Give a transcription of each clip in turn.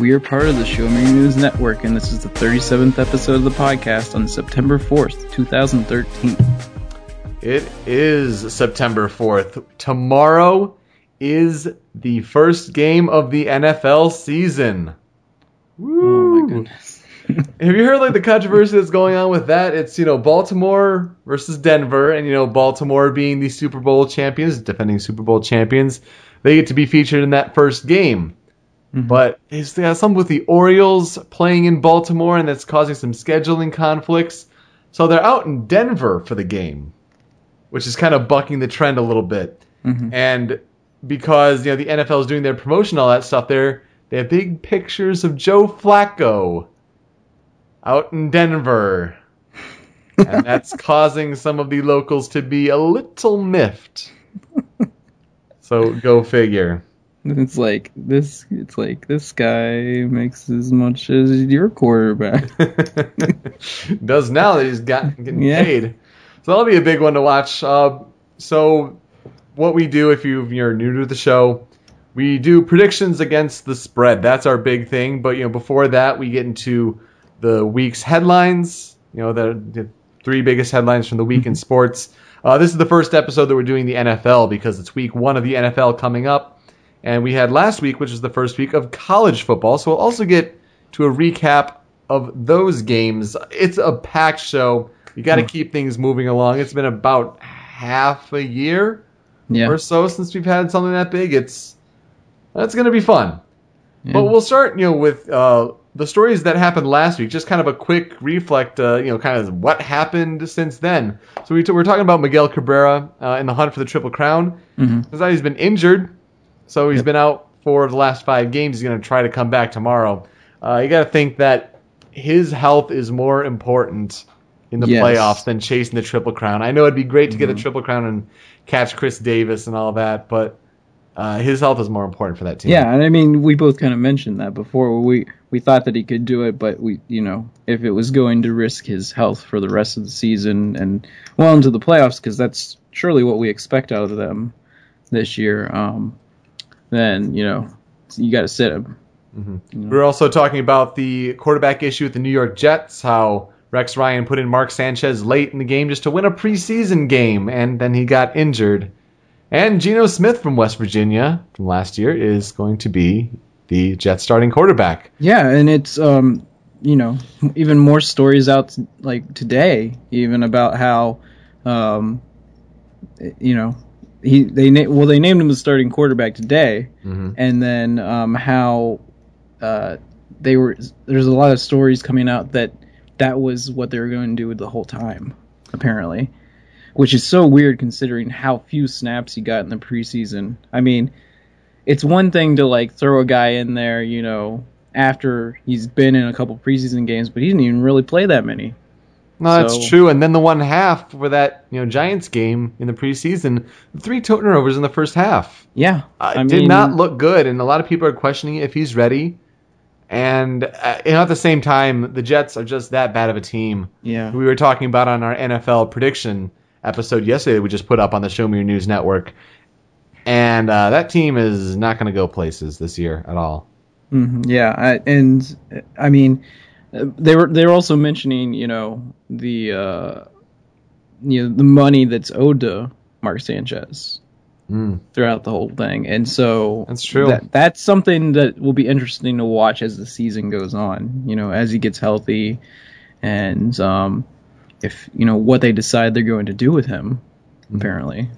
We are part of the Show Me News Network, and this is the 37th episode of the podcast on September 4th, 2013. It is September 4th. Tomorrow is the first game of the NFL season. Oh my goodness. Have you heard like the controversy that's going on with that? It's you know Baltimore versus Denver, and you know Baltimore being the Super Bowl champions, defending Super Bowl champions, they get to be featured in that first game. Mm-hmm. But it's got something with the Orioles playing in Baltimore, and that's causing some scheduling conflicts. So they're out in Denver for the game, which is kind of bucking the trend a little bit. Mm-hmm. And because you know the NFL is doing their promotion, all that stuff, there they have big pictures of Joe Flacco out in Denver. and that's causing some of the locals to be a little miffed. So go figure. It's like this. It's like this guy makes as much as your quarterback. Does now that he's got getting Yeah. paid. So that'll be a big one to watch. Uh, so what we do if you, you're new to the show, we do predictions against the spread. That's our big thing. But you know, before that, we get into the week's headlines. You know, the, the three biggest headlines from the week in sports. Uh, this is the first episode that we're doing the NFL because it's week one of the NFL coming up. And we had last week, which is the first week of college football. So we'll also get to a recap of those games. It's a packed show. You got to keep things moving along. It's been about half a year yeah. or so since we've had something that big. It's that's going to be fun. Yeah. But we'll start, you know, with uh, the stories that happened last week. Just kind of a quick reflect, uh, you know, kind of what happened since then. So we t- we're talking about Miguel Cabrera uh, in the hunt for the Triple Crown. Mhm. Because he's been injured, so he's been out for the last five games. He's going to try to come back tomorrow. Uh, you got to think that his health is more important in the Yes. playoffs than chasing the Triple Crown. I know it'd be great to Mm-hmm. get a Triple Crown and catch Chris Davis and all that, but uh, his health is more important for that team. Yeah, and I mean, we both kind of mentioned that before. We we thought that he could do it, but we, you know, if it was going to risk his health for the rest of the season and well into the playoffs, because that's surely what we expect out of them this year, um, then you know, you got to sit him. We are also talking about the quarterback issue with the New York Jets, how Rex Ryan put in Mark Sanchez late in the game just to win a preseason game, and then he got injured. And Geno Smith from West Virginia from last year is going to be the Jets starting quarterback. Yeah, and it's um, you know, even more stories out like today, even about how, um, you know, he they na- well they named him the starting quarterback today, and then um how, uh, they were there's a lot of stories coming out that that was what they were going to do the whole time, apparently, which is so weird considering how few snaps he got in the preseason. I mean, it's one thing to like throw a guy in there, you know, after he's been in a couple preseason games, but he didn't even really play that many. No, that's So- true. And then the one half for that you know Giants game in the preseason, three turnovers in the first half. Yeah, Uh, I did mean, not look good, and a lot of people are questioning if he's ready. And uh, you know, at the same time, the Jets are just that bad of a team. Yeah, We were talking about on our NFL prediction episode yesterday that we just put up on the Show Me Your News network, and uh, that team is not going to go places this year at all. Mhm, yeah, I, and I mean, they were they were also mentioning, you know, the uh, you know the money that's owed to Mark Sanchez Mm. throughout the whole thing, and so That's true. That, that's something that will be interesting to watch as the season goes on. You know, as he gets healthy, and um, if you know what they decide they're going to do with him. Mm-hmm. Apparently,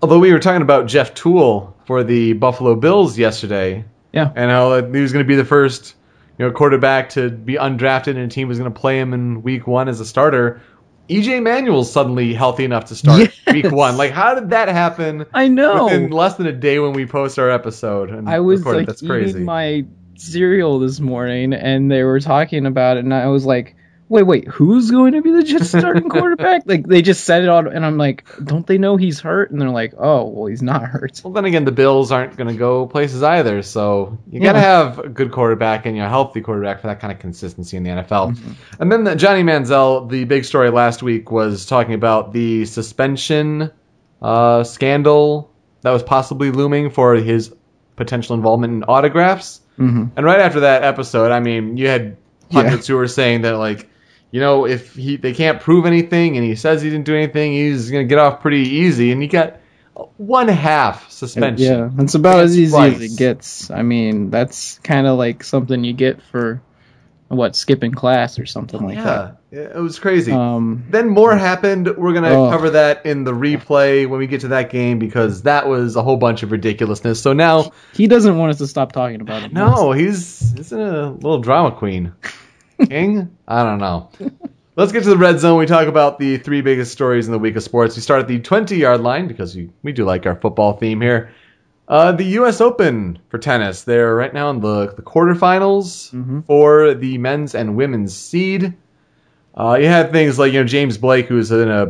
Although we were talking about Jeff Tuel for the Buffalo Bills yesterday, yeah, and how he was going to be the first you know quarterback to be undrafted and a team was going to play him in week one as a starter. EJ Manuel's suddenly healthy enough to start Yes. week one. Like, how did that happen I know. within less than a day when we post our episode? And I was record like That's crazy. eating my cereal this morning, and they were talking about it, and I was like, "Wait, wait, who's going to be the Jets starting quarterback?" Like they just said it on, and I'm like, "Don't they know he's hurt?" And they're like, "Oh, well, he's not hurt." Well, then again, the Bills aren't going to go places either, so you got to Yeah. have a good quarterback and you know, a healthy quarterback for that kind of consistency in the NFL. Mm-hmm. And then the, Johnny Manziel, the big story last week was talking about the suspension uh, scandal that was possibly looming for his potential involvement in autographs. hmm And right after that episode, I mean, you had Yeah. pundits who were saying that like. You know, if he they can't prove anything and he says he didn't do anything, he's gonna get off pretty easy. And he got one half suspension. Yeah, it's about as easy as it gets. I mean, that's kind of like something you get for what skipping class or something like that. yeah, it was crazy. Um, then more happened. We're gonna Oh. cover that in the replay when we get to that game because that was a whole bunch of ridiculousness. So now, he doesn't want us to stop talking about it. no, he's he's a little drama queen. King? I don't know. Let's get to the red zone. We talk about the three biggest stories in the week of sports. We start at the 20 yard line because we, we do like our football theme here. Uh, the U.S. Open for tennis. They're right now in the, the quarterfinals Mhm. for the men's and women's seed. Uh, you had things like you know James Blake, who's been a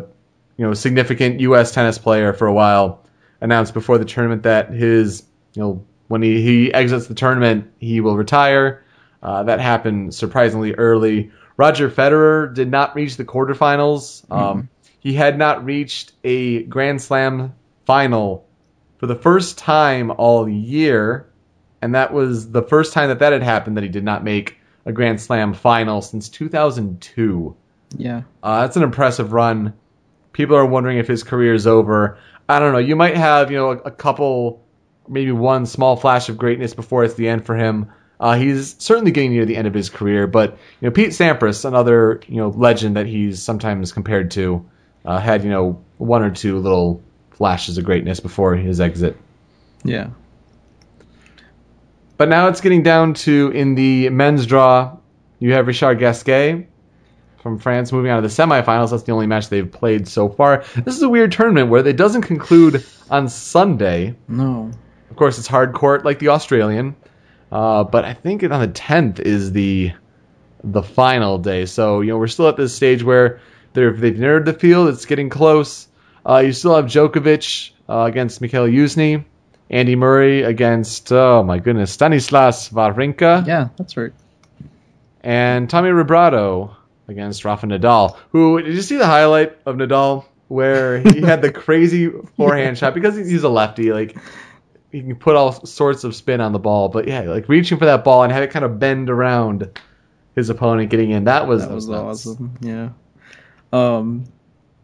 you know significant U.S. tennis player for a while, announced before the tournament that his you know when he, he exits the tournament he will retire. Uh, that happened surprisingly early. Roger Federer did not reach the quarterfinals. Um, He had not reached a Grand Slam final for the first time all year, and that was the first time that that had happened that he did not make a Grand Slam final since 2002. Yeah. Uh, that's an impressive run. People are wondering if his career is over. I don't know. You might have, you know, a, a couple, maybe one small flash of greatness before it's the end for him. Uh, he's certainly getting near the end of his career, but you know, Pete Sampras, another you know legend that he's sometimes compared to, uh, had you know one or two little flashes of greatness before his exit. Yeah. But now it's getting down to in the men's draw, you have Richard Gasquet from France moving on to the semifinals. That's the only match they've played so far. This is a weird tournament where it doesn't conclude on Sunday. No. Of course, it's hard court like the Australian, uh, but I think on the 10th is the the final day. So you know we're still at this stage where they've narrowed the field. It's getting close. Uh, you still have Djokovic uh, against Mikhail Youzhny, Andy Murray against oh my goodness Stanislas Wawrinka, Yeah, that's right. and Tommy Robredo against Rafa Nadal. Who did you see the highlight of Nadal where he had the crazy forehand shot because he's a lefty, like he can put all sorts of spin on the ball, but yeah, like reaching for that ball and have it kind of bend around his opponent getting in. That was That was awesome. Yeah. Um,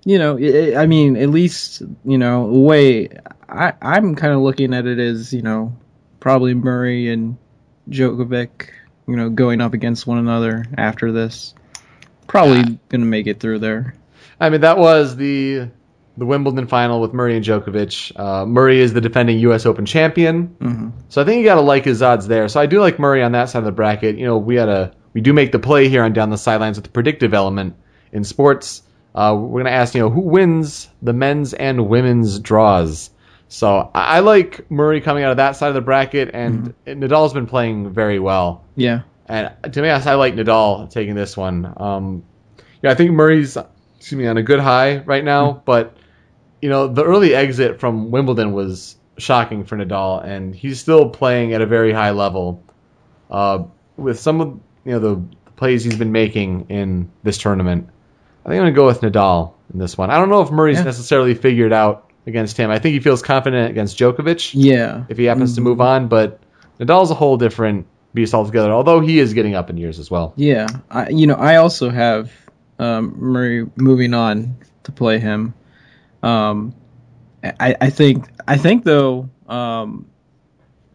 you know, i I mean, at least you know, way I I'm kind of looking at it as you know, probably Murray and Djokovic, you know, going up against one another after this. Probably gonna make it through there. I mean, that was the the Wimbledon final with Murray and Djokovic. Uh, Murray is the defending U.S. Open champion, hmm so I think you got to like his odds there. So I do like Murray on that side of the bracket. You know, we had a we do make the play here on down the sidelines with the predictive element in sports. Uh, we're gonna ask you know who wins the men's and women's draws. So I, I like Murray coming out of that side of the bracket, and Nadal's been playing very well. Yeah. And to be honest, I like Nadal taking this one. Um, yeah, I think Murray's excuse me on a good high right now, but you know the early exit from Wimbledon was shocking for Nadal, and he's still playing at a very high level. Uh, with some of you know the plays he's been making in this tournament, I think I'm gonna go with Nadal in this one. I don't know if Murray's Yeah. necessarily figured out against him. I think he feels confident against Djokovic Yeah. if he happens to move on, but Nadal's a whole different beast altogether. Although he is getting up in years as well. Yeah, I, you know, I also have um, Murray moving on to play him. Um, I, I think, I think though, um,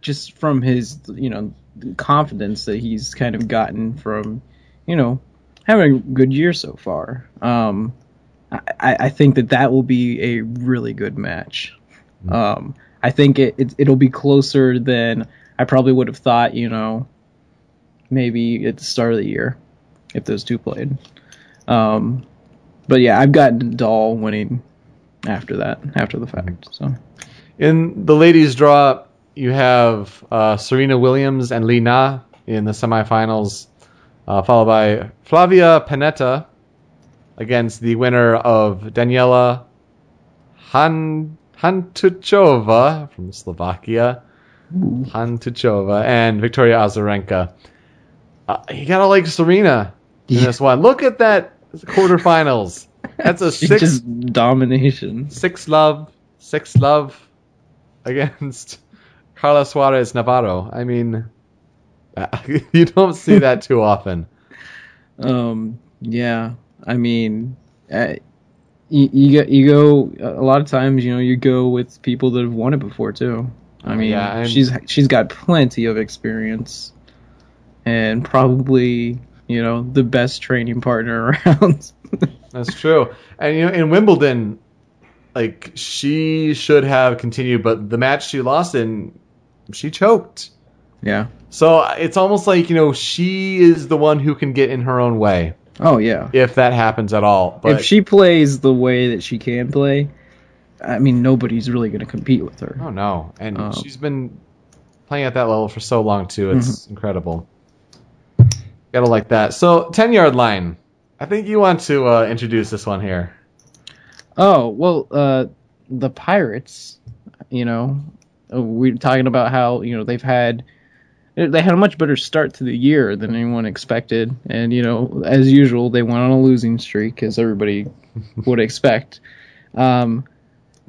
just from his, you know, confidence that he's kind of gotten from, you know, having a good year so far. Um, I, I think that that will be a really good match. Um, I think it, it it'll be closer than I probably would have thought. You know, maybe at the start of the year if those two played. Um, but yeah, I've got Nadal winning after that, after the fact. So In the ladies' draw, you have uh, Serena Williams and Li Na in the semifinals, uh, followed by Flavia Pennetta against the winner of Daniela Han Hantuchova from Slovakia, Hantuchova, and Victoria Azarenka. Uh, you gotta like Serena in Yeah. this one. Look at that quarterfinals. That's a six just domination. six love, six love against Carla Suarez Navarro. I mean, you don't see that too often. Um, yeah, I mean, uh, you, you go, you go a lot of times. You know, you go with people that have won it before too. I mean, Yeah, she's she's got plenty of experience, and probably you know the best training partner around. That's true. And you know, in Wimbledon, like she should have continued, but the match she lost in, she choked. yeah. So it's almost like you know she is the one who can get in her own way Oh yeah. if that happens at all. But if she plays the way that she can play, I mean, nobody's really going to compete with her. Oh no, and Um, she's been playing at that level for so long too. It's Mm-hmm. incredible. Gotta like that. So ten yard line. I think you want to uh, introduce this one here. Oh well, uh, the Pirates. You know, uh, we're talking about how you know they've had they had a much better start to the year than anyone expected, and you know, as usual, they went on a losing streak, as everybody would expect. Um,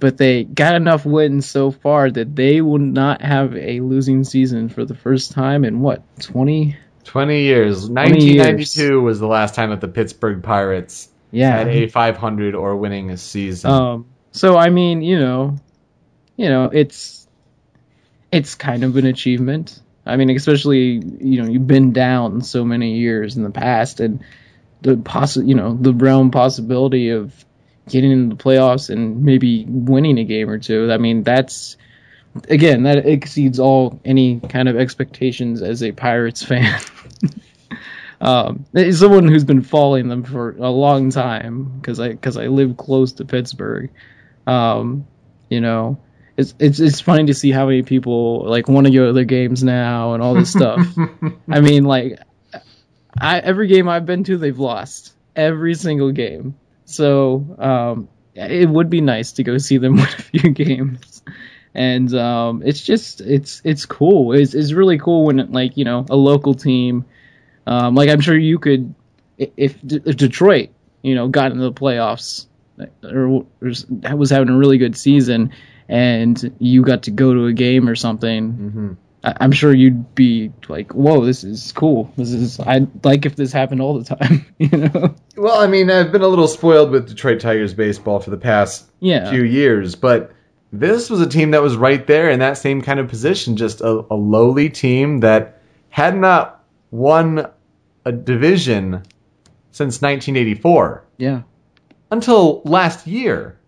but they got enough wins so far that they will not have a losing season for the first time in what twenty? Twenty years. 20 Nineteen ninety two was the last time that the Pittsburgh Pirates Yeah, had a five hundred or winning a season. Um, so I mean, you know, you know, it's it's kind of an achievement. I mean, especially you know, you've been down so many years in the past, and the possi- you know, the realm possibility of getting into the playoffs and maybe winning a game or two. I mean, that's again that exceeds all any kind of expectations as a Pirates fan. um, as someone who's been following them for a long time because I because I live close to Pittsburgh. Um, you know, it's it's it's funny to see how many people like want to go to their games now and all this stuff. I mean, like, I every game I've been to, they've lost every single game. So um, it would be nice to go see them win a few games. And um, it's just it's it's cool. It's it's really cool when like you know a local team, um, like I'm sure you could, if, if Detroit you know got into the playoffs or was was having a really good season, and you got to go to a game or something, hmm I- I'm sure you'd be like, "Whoa, this is cool. This is I'd like if this happened all the time." you know? Well, I mean, I've been a little spoiled with Detroit Tigers baseball for the past Yeah. few years, but this was a team that was right there in that same kind of position, just a, a lowly team that had not won a division since 1984 Yeah. until last year.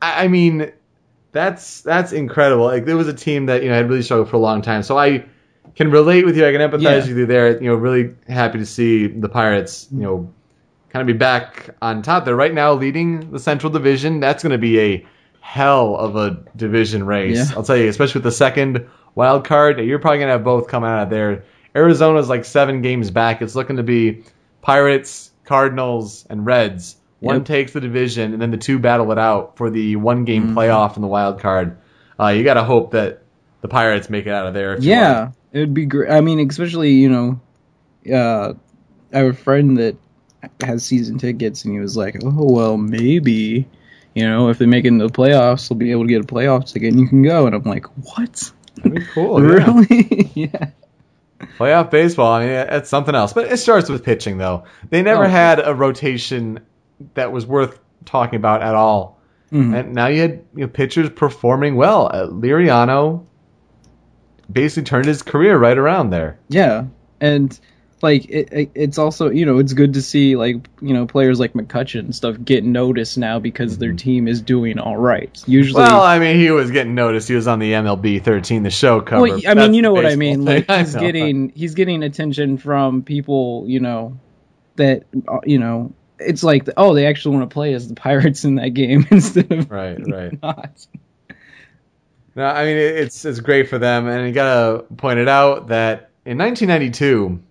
I, I mean, that's that's incredible. Like there was a team that you know had really struggled for a long time, so I can relate with you. I can empathize Yeah. with you there. You know, really happy to see the Pirates. You know, kind of be back on top. They're right now leading the Central Division. That's going to be a hell of a division race. Yeah. I'll tell you, especially with the second wild card. You're probably going to have both come out of there. Arizona's like seven games back. It's looking to be Pirates, Cardinals, and Reds. One Yep. takes the division, and then the two battle it out for the one game Mm-hmm. playoff in the wild card. Uh, you got to hope that the Pirates make it out of there. Yeah, it would be great. I mean, especially you know, uh, I have a friend that has season tickets, and he was like, "Oh well, maybe." You know, if they make it into the playoffs, they'll be able to get a playoff ticket and you can go. And I'm like, what? That'd be cool. really? yeah. Playoff baseball, I mean, it's something else. But it starts with pitching, though. They never Oh. had a rotation that was worth talking about at all. Mhm. And now you had you know, pitchers performing well. Uh, Liriano basically turned his career right around there. Yeah, and like it, it, it's also you know it's good to see like you know players like McCutchen and stuff get noticed now because their team is doing all right. Usually, Well, I mean, he was getting noticed. He was on the MLB 13, the show cover. Well, I That's mean, you know what I mean. Like he's getting he's getting attention from people, you know, that uh, you know it's like oh they actually want to play as the Pirates in that game instead of Right, right. not. No, I mean it's it's great for them, and you gotta point it out that in 1992,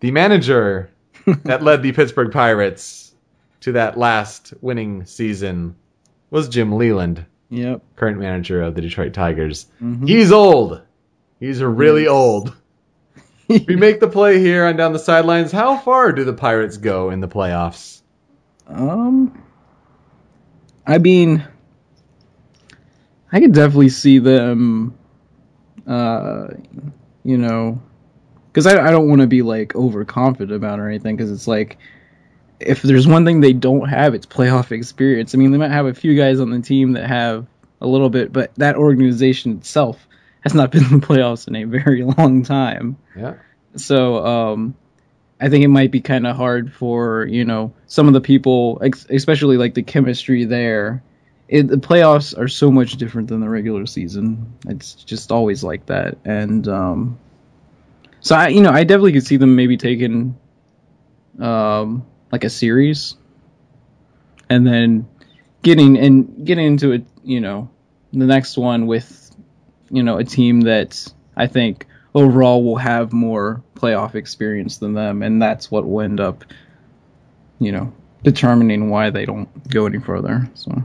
the manager that led the Pittsburgh Pirates to that last winning season was Jim Leyland, Yep. current manager of the Detroit Tigers. Mhm. He's old. He's really old. we make the play here on down the sidelines. How far do the Pirates go in the playoffs? Um, I mean, I could definitely see them, uh, you know, because I, I don't want to be like overconfident about or anything. Because it's like, if there's one thing they don't have, it's playoff experience. I mean, they might have a few guys on the team that have a little bit, but that organization itself has not been in the playoffs in a very long time. Yeah. So um, I think it might be kind of hard for you know some of the people, ex- especially like the chemistry there. It, the playoffs are so much different than the regular season. It's just always like that, and um, so I you know I definitely could see them maybe taking um, like a series, and then getting and getting into it. You know, the next one with you know a team that I think overall will have more playoff experience than them, and that's what will end up, you know, determining why they don't go any further. So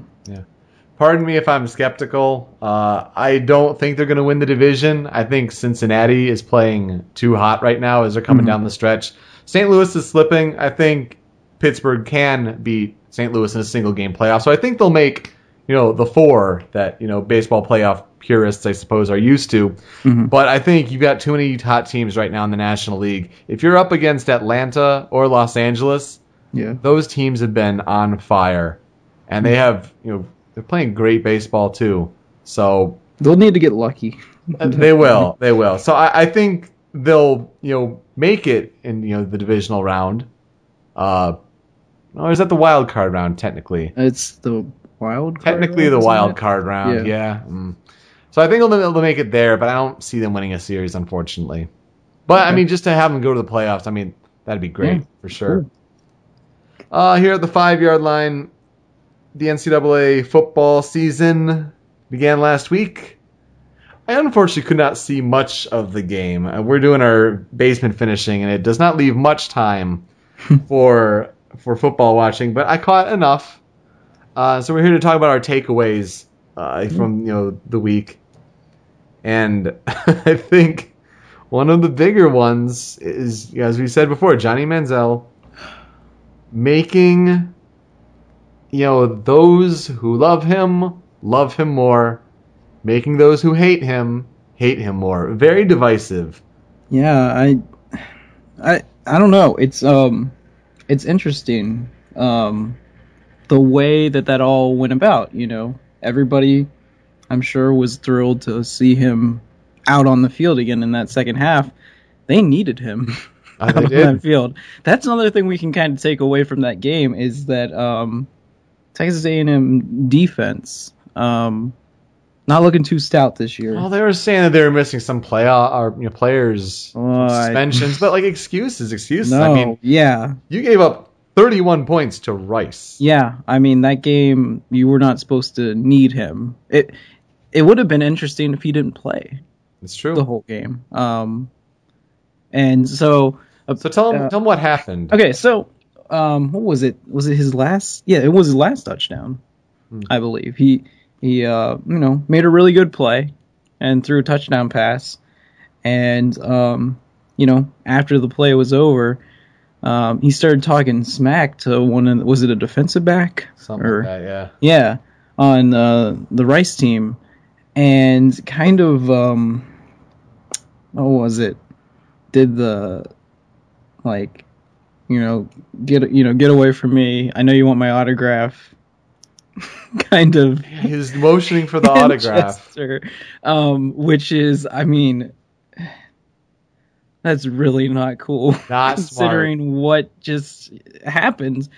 Pardon me if I'm skeptical. Uh, I don't think they're going to win the division. I think Cincinnati is playing too hot right now as they're coming Mhm. down the stretch. St. Louis is slipping. I think Pittsburgh can beat St. Louis in a single game playoff. So I think they'll make, you know, the four that, you know, baseball playoff purists, I suppose, are used to. Mhm. But I think you've got too many hot teams right now in the National League. If you're up against Atlanta or Los Angeles, yeah, those teams have been on fire, and they have you know they're playing great baseball too. So they'll need to get lucky. uh, they will, they will. So I, I think they'll you know make it in you know the divisional round. Uh, or is that the wild card round technically? It's the wild. Card Technically, round, the wild card round. Yeah. Yeah. Mm. So I think they'll, they'll make it there, but I don't see them winning a series, unfortunately. But I mean, just to have them go to the playoffs, I mean, that'd be great Yeah, for sure. cool. Uh, here at the five yard line, the NCAA football season began last week. I unfortunately could not see much of the game. Uh, we're doing our basement finishing, and it does not leave much time for for football watching. But I caught enough. Uh, so we're here to talk about our takeaways uh, from you know the week, and I think one of the bigger ones is, as we said before, Johnny Manziel making you know those who love him love him more, making those who hate him hate him more. Very divisive. Yeah, I, I, I don't know. It's um, it's interesting. Um, the way that that all went about. You know, everybody, I'm sure, was thrilled to see him out on the field again in that second half. They needed him Uh, out they on did. that field. That's another thing we can kind of take away from that game is that um, Texas A&M defense um, not looking too stout this year. Well, they were saying that they were missing some play or you know, players I- suspensions, but like excuses, excuses. no, I mean, yeah, you gave up 31 points to Rice. Yeah, I mean that game you were not supposed to need him. It it would have been interesting if he didn't play It's true. the whole game. Um and so uh, so tell them, uh, tell them what happened. okay, so um what was it? Was it his last? Yeah, it was his last touchdown. Hmm. I believe. He he uh you know, made a really good play and threw a touchdown pass and um you know, after the play was over, um, he started talking smack to one of the, was it a defensive back Something or like that, yeah. yeah, on uh, the Rice team, and kind of um, what was it? Did the like, you know, get you know, get away from me. I know you want my autograph. kind of was motioning for the autograph. um, which is, I mean, that's really not cool Not considering what just happened.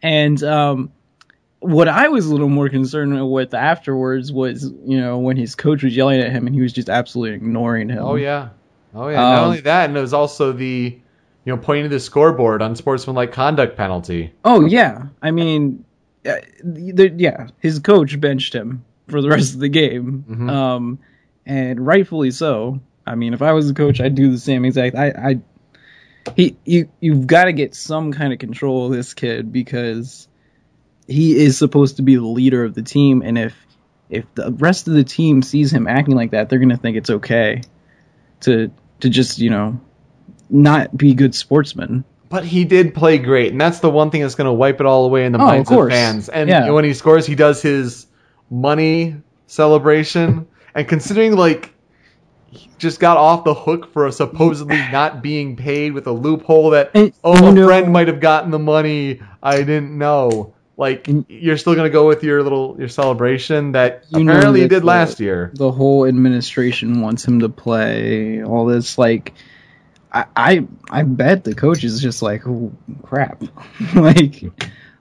And um, what I was a little more concerned with afterwards was, you know, when his coach was yelling at him and he was just absolutely ignoring him. Oh yeah, oh yeah. Not Um, only that, and it was also the you know, pointing to the scoreboard, on sportsmanlike conduct penalty. Oh yeah, I mean, uh, the, yeah, his coach benched him for the rest of the game, Mhm. um, and rightfully so. I mean, if I was the coach, I'd do the same exact. I, I he, you, you've got to get some kind of control of this kid because he is supposed to be the leader of the team, and if if the rest of the team sees him acting like that, they're gonna think it's okay to to just you know not be good sportsmen. But he did play great, and that's the one thing that's going to wipe it all away in the Oh, minds of, course. fans. And Yeah. when he scores, he does his money celebration. And considering like he just got off the hook for supposedly not being paid with a loophole that And, oh a friend might have gotten the money, I didn't know. Like And- you're still going to go with your little your celebration that You apparently you that did the- last year. the whole administration wants him to play all this like I I, I bet the coach is just like oh crap like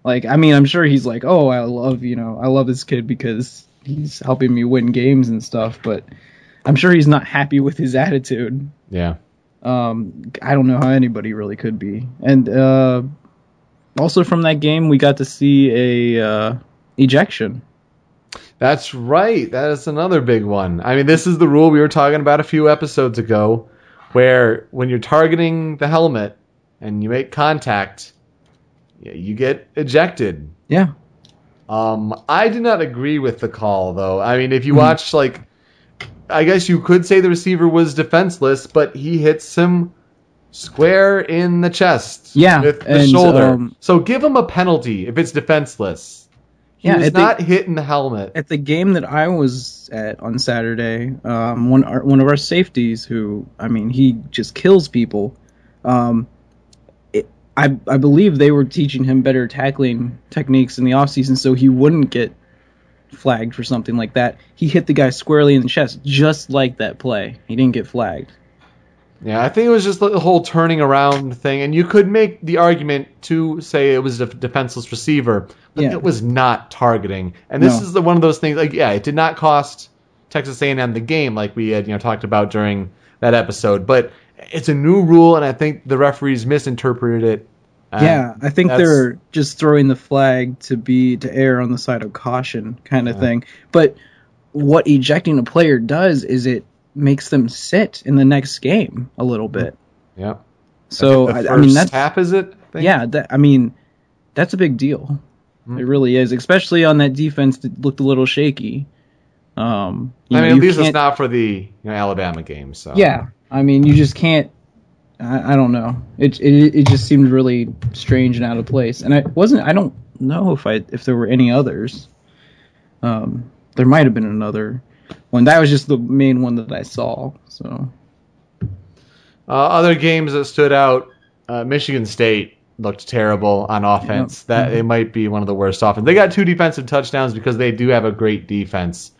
like I mean I'm sure he's like oh I love you know I love this kid because he's helping me win games and stuff but I'm sure he's not happy with his attitude Yeah. um I don't know how anybody really could be and uh also from that game we got to see a uh ejection That's right. That is another big one. I mean, this is the rule we were talking about a few episodes ago, where when you're targeting the helmet and you make contact, you get ejected. yeah Um, I do not agree with the call, though. I mean, if you Mhm. watch, like, I guess you could say the receiver was defenseless, but he hits him square in the chest. Yeah, with the and, shoulder. um, so give him a penalty if it's defenseless. He Yeah, was not hitting the helmet. at the game that I was at on Saturday, um, one our, one of our safeties, who I mean, he just kills people. Um, it, I I believe they were teaching him better tackling techniques in the offseason so he wouldn't get flagged for something like that. He hit the guy squarely in the chest, just like that play. He didn't get flagged. Yeah, I think it was just the whole turning around thing, and you could make the argument to say it was a defenseless receiver, but Yeah. it was not targeting. And this No. is the one of those things. Like, yeah, it did not cost Texas A&M the game, like we had you know talked about during that episode. But it's a new rule, and I think the referees misinterpreted it. Yeah, I think they're just throwing the flag to be to err on the side of caution, kind of Yeah. thing. But what ejecting a player does is it makes them sit in the next game a little bit. yeah. So I, I mean that's half is it? I think? yeah, that, I mean that's a big deal. Hmm. It really is, especially on that defense that looked a little shaky. Um, I know, mean, you at least it's not for the you know, Alabama game. So Yeah, I mean, you just can't. I, I don't know. It, it it just seemed really strange and out of place, and I wasn't. I don't know if I if there were any others. Um, there might have been another one. That was just the main one that I saw. So Uh, other games that stood out, uh, Michigan State looked terrible on offense. Yep. That it might be one of the worst offense. They got two defensive touchdowns because they do have a great defense.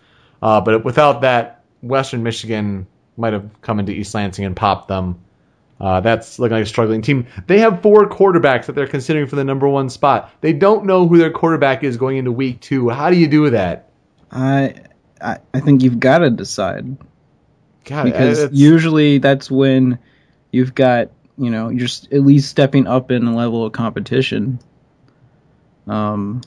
Uh, but without that, Western Michigan might have come into East Lansing and popped them. Uh, that's looking like a struggling team. They have four quarterbacks that they're considering for the number one spot. They don't know who their quarterback is going into week two. How do you do that? I I, I think you've got to decide God, because it's- usually that's when you've got you know you're at least stepping up in a level of competition. Um,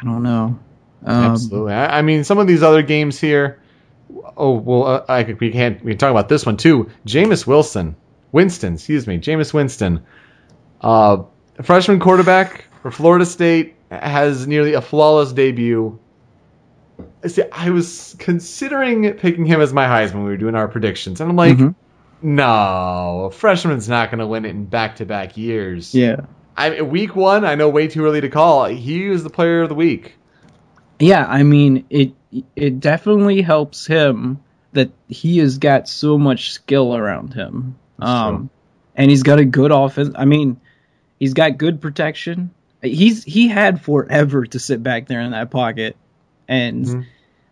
I don't know. Um, Absolutely. I, I mean, some of these other games here. Oh well, uh, I we can't. We can talk about this one too. Jameis Wilson, Winston, excuse me, Jameis Winston, uh, freshman quarterback for Florida State, has nearly a flawless debut. See, I was considering picking him as my Heisman when we were doing our predictions, and I'm like, Mhm. no, a freshman's not going to win it in back-to-back years. Yeah. I, week one, I know way too early to call. He was the player of the week. Yeah, I mean it it definitely helps him that he has got so much skill around him. Um and he's got a good offense. I mean, he's got good protection. He's he had forever to sit back there in that pocket. And Mhm.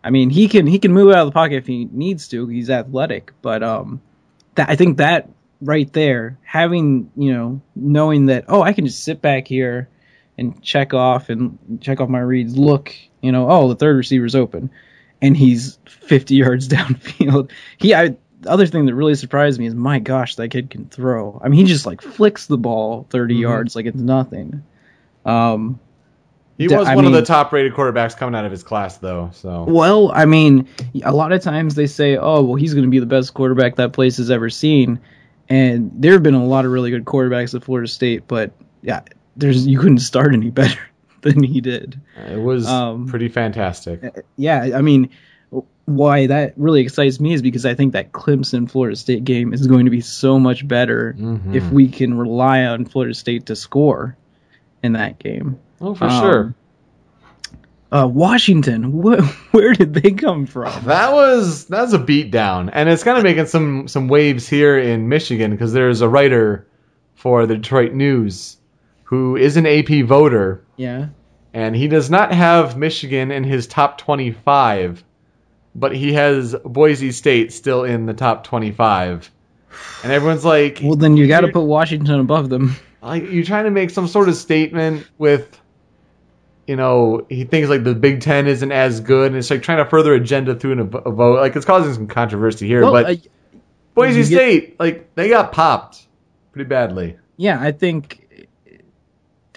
I mean, he can he can move out of the pocket if he needs to. He's athletic, but um that I think that right there having, you know, knowing that oh, I can just sit back here and check off and check off my reads. Look, you know, oh, the third receiver's open, and he's 50 yards downfield. He, I, other thing that really surprised me is, my gosh, that kid can throw. I mean, he just like flicks the ball 30 Mhm. yards like it's nothing. Um, He was I one of the top rated quarterbacks coming out of his class, though. So well, I mean, a lot of times they say, oh, well, he's going to be the best quarterback that place has ever seen. And there have been a lot of really good quarterbacks at Florida State, but yeah, there's you couldn't start any better than he did. it was Um, pretty fantastic. yeah, I mean, why that really excites me is because I think that Clemson Florida State game is going to be so much better Mhm. if we can rely on Florida State to score in that game. Oh, for um, sure. Uh, Washington, wh- where did they come from? That was that was a beatdown, and it's kind of making some some waves here in Michigan because there's a writer for the Detroit News who is an AP voter, Yeah. and he does not have Michigan in his top 25, but he has Boise State still in the top 25, and everyone's like, Well, then you got to put Washington above them. like you're trying to make some sort of statement with you know he thinks like the big ten isn't as good and it's like trying to further agenda through an, a vote. Like it's causing some controversy here Well, but uh, boise get- state like they got popped pretty badly. Yeah, I think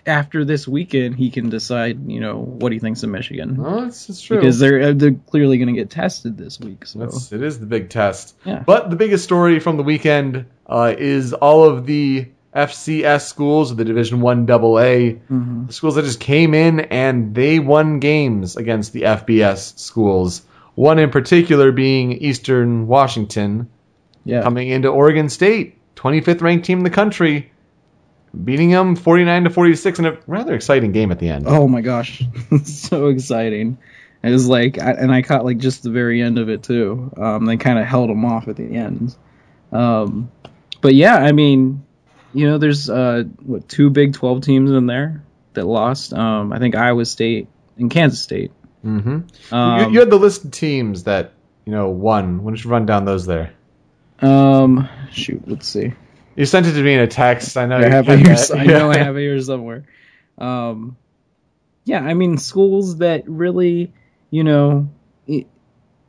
after this weekend he can decide, you know, what he thinks of Michigan. Well it's, it's true. Because they're uh, they're clearly going to get tested this week. So. That's, it is the big test. Yeah. but the biggest story from the weekend uh, is all of the fcs schools of the division one double a Mhm. schools that just came in and they won games against the FBS schools. One in particular being Eastern Washington, yeah, coming into Oregon State, 25th ranked team in the country, beating them 49 to 46 in a rather exciting game at the end. Oh my gosh, so exciting! It was like, I, and I caught like just the very end of it too. Um, they kind of held them off at the end. Um, but yeah, I mean, you know, there's uh, what two Big Twelve teams in there that lost. Um, I think Iowa State and Kansas State. hmm Um, you, you had the list of teams that you know won. Why don't you run down those there? um, shoot, let's see. You sent it to me in a text. I know. I you have it here. I know I have it here somewhere. Um, yeah, I mean schools that really, you know, it,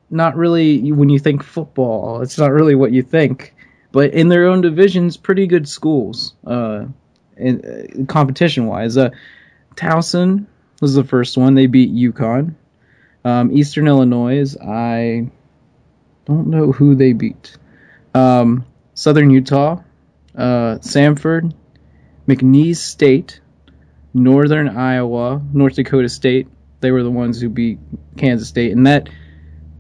not really when you think football, it's not really what you think. But in their own divisions, pretty good schools. Uh, in, uh, competition wise, uh, Towson was the first one. They beat UConn. Um, Eastern Illinois, I don't know who they beat. Um, Southern Utah, uh, Samford, McNeese State, Northern Iowa, North Dakota State. They were the ones who beat Kansas State, and that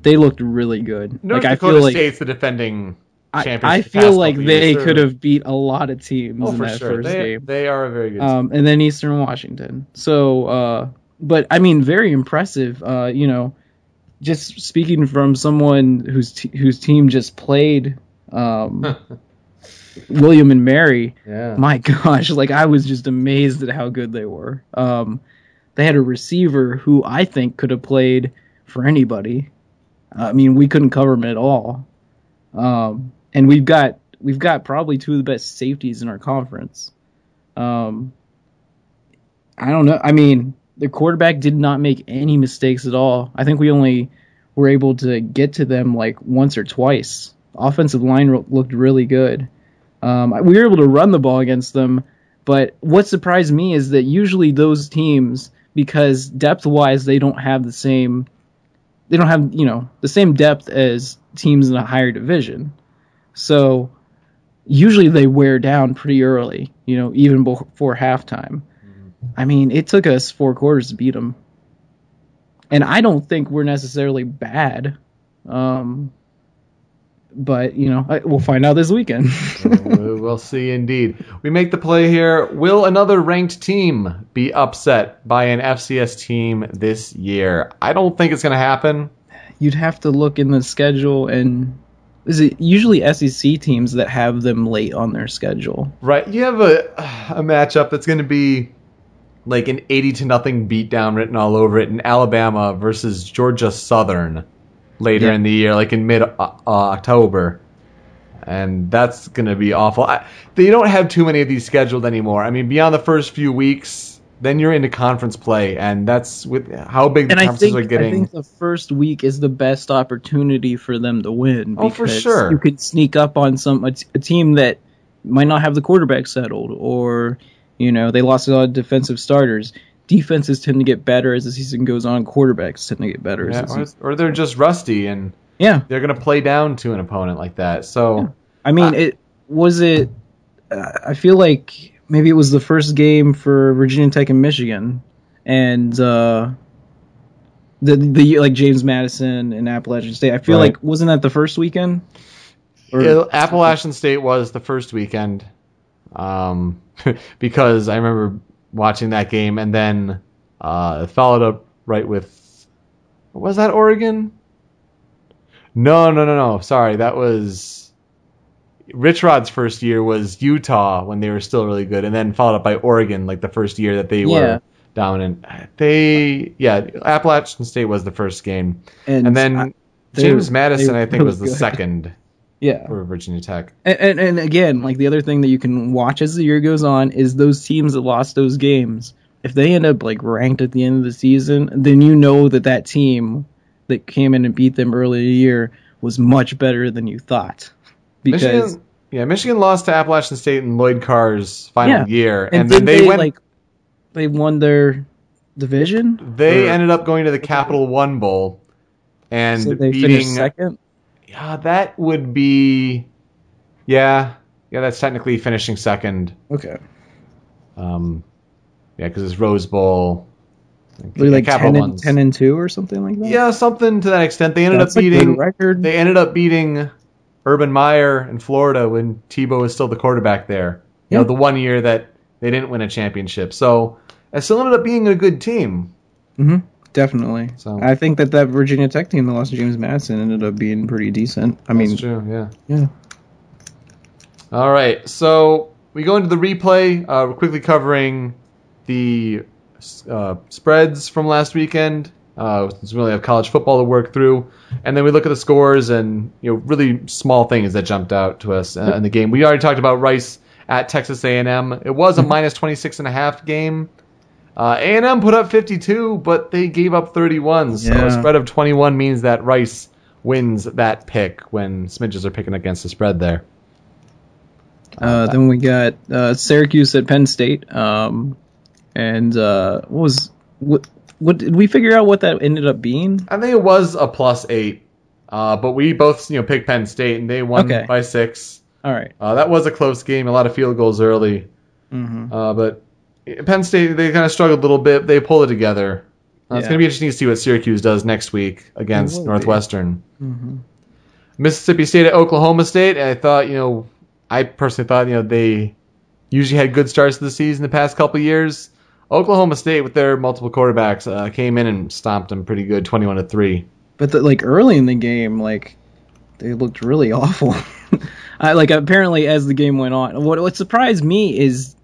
they looked really good. North like Dakota I feel like State's the defending I. I feel like they could have beat a lot of teams Oh, in that sure. first They, game. they are a very good. Um, and then Eastern Washington. So, uh, but I mean, very impressive. Uh, you know, just speaking from someone whose t- whose team just played um, William and Mary. yeah. My gosh, like I was just amazed at how good they were. Um, they had a receiver who I think could have played for anybody. I mean, we couldn't cover him at all. Um, and we've got we've got probably two of the best safeties in our conference. Um, I don't know. I mean, the quarterback did not make any mistakes at all. I think we only were able to get to them like once or twice. Offensive line looked really good. Um, we were able to run the ball against them, but what surprised me is that usually those teams, because depth wise, they don't have the same, they don't have you know the same depth as teams in a higher division. So usually they wear down pretty early, you know, even before halftime. I mean, it took us four quarters to beat them, and I don't think we're necessarily bad. Um, but you know, I, we'll find out this weekend. We'll see indeed. We make the play here. Will another ranked team be upset by an FCS team this year? I don't think it's going to happen. You'd have to look in the schedule, and is it usually SEC teams that have them late on their schedule? Right. You have a a matchup that's going to be like an 80 to nothing beatdown written all over it in Alabama versus Georgia Southern later Yeah. in the year, like in mid uh, uh, October. And that's going to be awful. I, they don't have too many of these scheduled anymore. I mean, beyond the first few weeks, then you're into conference play, and that's with how big the And conferences think are getting. I think the first week is the best opportunity for them to win. Oh, for sure. You could sneak up on some a, t- a team that might not have the quarterback settled, or you know they lost a lot of defensive starters. Defenses tend to get better as the season goes on. Quarterbacks tend to get better Yeah, as the or, season. or they're just rusty and Yeah, they're going to play down to an opponent like that. So I mean, it was it. Uh, I feel like maybe it was the first game for Virginia Tech and Michigan, and uh, the the like James Madison and Appalachian State. I feel Right. like wasn't that the first weekend? Or- Yeah, Appalachian State was the first weekend, um, because I remember watching that game, and then uh, it followed up right with was that Oregon? No, no, no, no. Sorry, that was Rich Rod's first year was Utah when they were still really good, and then followed up by Oregon, like the first year that they Yeah. were dominant. They, yeah, Appalachian State was the first game, and then I- they James Madison, I think, really was the good. second yeah, for Virginia Tech. and, and and again, like the other thing that you can watch as the year goes on is those teams that lost those games. If they end up like ranked at the end of the season, then you know that that team that came in and beat them early in the year was much better than you thought. Because Michigan, yeah, Michigan lost to Appalachian State in Lloyd Carr's final Yeah. year, and, and, then then they, went. like they won their division. they Or- ended up going to the Capital One Bowl and so they beating. second. Yeah, that would be. Yeah, yeah, that's technically finishing second. Okay, Um, yeah, because it's Rose Bowl. they're like Capital 10 and, One's- 10 and two or something like that. Yeah, something to that extent. They ended That's up a good beating. record. They ended up beating Urban Meyer in Florida when Tebow was still the quarterback there. You know, the one year that they didn't win a championship. So it still ended up being a good team. hmm Definitely. So- I think that that Virginia Tech team that lost to James Madison ended up being pretty decent. I mean, true. Yeah. yeah. All right. So we go into the replay. Uh, we're quickly covering the uh, spreads from last weekend. Uh, since we really have college football to work through, and then we look at the scores and you know really small things that jumped out to us uh, in the game. We already talked about Rice at Texas A&M. It was a minus 26 and a half game. Uh, A&M put up 52, but they gave up 31. So Yeah. a spread of 21 means that Rice wins that pick when smidges are picking against the spread there. Uh, then we got uh, Syracuse at Penn State. Um, and uh, what was what? What did we figure out what that ended up being? I think it was a plus eight, uh, but we both you know picked Penn State and they won Okay. by six. All right. Uh, that was a close game, a lot of field goals early, Mm-hmm. uh, but Penn State they kind of struggled a little bit. They pulled it together. Uh, It's going to be interesting to see what Syracuse does next week against. Northwestern. Mm-hmm. Mississippi State at Oklahoma State. I thought you know, I personally thought you know they usually had good starts to the season the past couple years. Oklahoma State with their multiple quarterbacks uh, came in and stomped them pretty good, twenty-one to three. But the, like early in the game, like they looked really awful. I like apparently as the game went on. What what surprised me is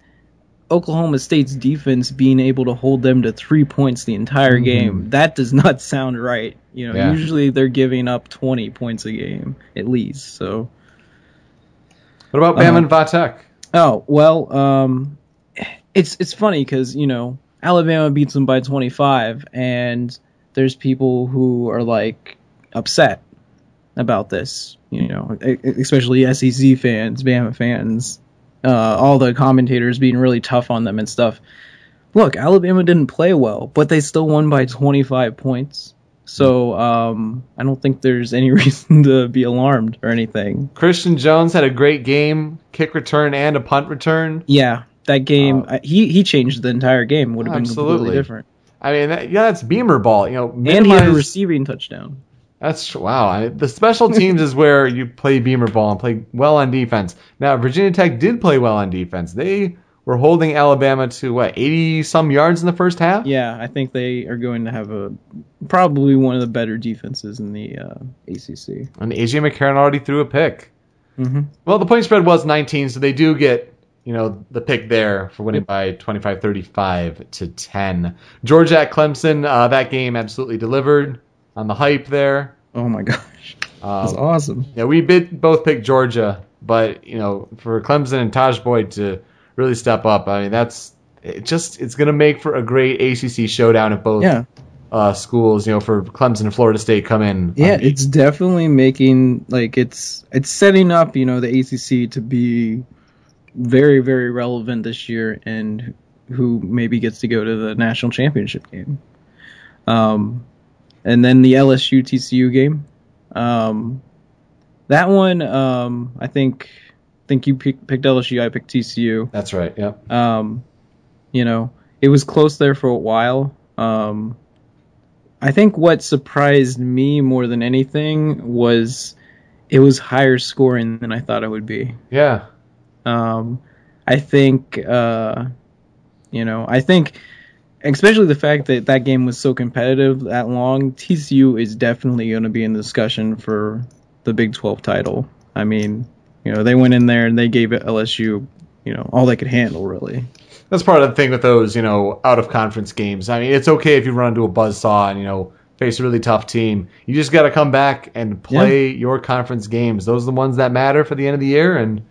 Oklahoma State's defense being able to hold them to three points the entire game. That does not sound right. You know, Yeah. usually they're giving up twenty points a game at least. So What about Bama and Vatek? Oh well, um, it's it's funny because you know Alabama beats them by 25, and there's people who are like upset about this. You know, especially SEC fans, Bama fans, uh, all the commentators being really tough on them and stuff. Look, Alabama didn't play well, but they still won by 25 points. So um, I don't think there's any reason to be alarmed or anything. Christian Jones had a great game, kick return and a punt return. Yeah, that game, I- he he changed the entire game. Would have been completely different. I mean, that, yeah, that's Beamer ball. You know, And he had a receiving touchdown. That's wow. I, the special teams is where you play Beamer ball and play well on defense. Now, Virginia Tech did play well on defense. They were holding Alabama to what eighty some yards in the first half. Yeah, I think they are going to have a probably one of the better defenses in the uh, ACC. And AJ McCarron already threw a pick. Mm-hmm. Well, the point spread was 19, so they do get, you know, the pick there for winning by 25 35 to 10. Georgia at Clemson, uh, that game absolutely delivered on the hype there. Oh my gosh, that's Um, awesome. yeah, we bid, both picked Georgia, but, you know, for Clemson and Tajh Boyd to really step up, I mean, that's it just it's going to make for a great ACC showdown if both Yeah, uh, schools, you know, for Clemson and Florida State come in. yeah, unbeaten. it's definitely making like it's it's setting up, you know, the ACC to be very very relevant this year, and who maybe gets to go to the national championship game. Um, and then the LSU TCU game. Um, that one, um, I think think you pick, picked LSU, I picked TCU. that's right. Yep. Um, you know, it was close there for a while. Um, I think what surprised me more than anything was it was higher scoring than I thought it would be. Yeah. Um, I think, uh, you know, I think, especially the fact that that game was so competitive that long, TCU is definitely going to be in the discussion for the Big 12 title. I mean, you know, they went in there and they gave LSU, you know, all they could handle, really. That's part of the thing with those, you know, out of conference games. I mean, it's okay if you run into a buzzsaw and, you know, face a really tough team. You just got to come back and play your conference games. Those are the ones that matter for the end of the year. And,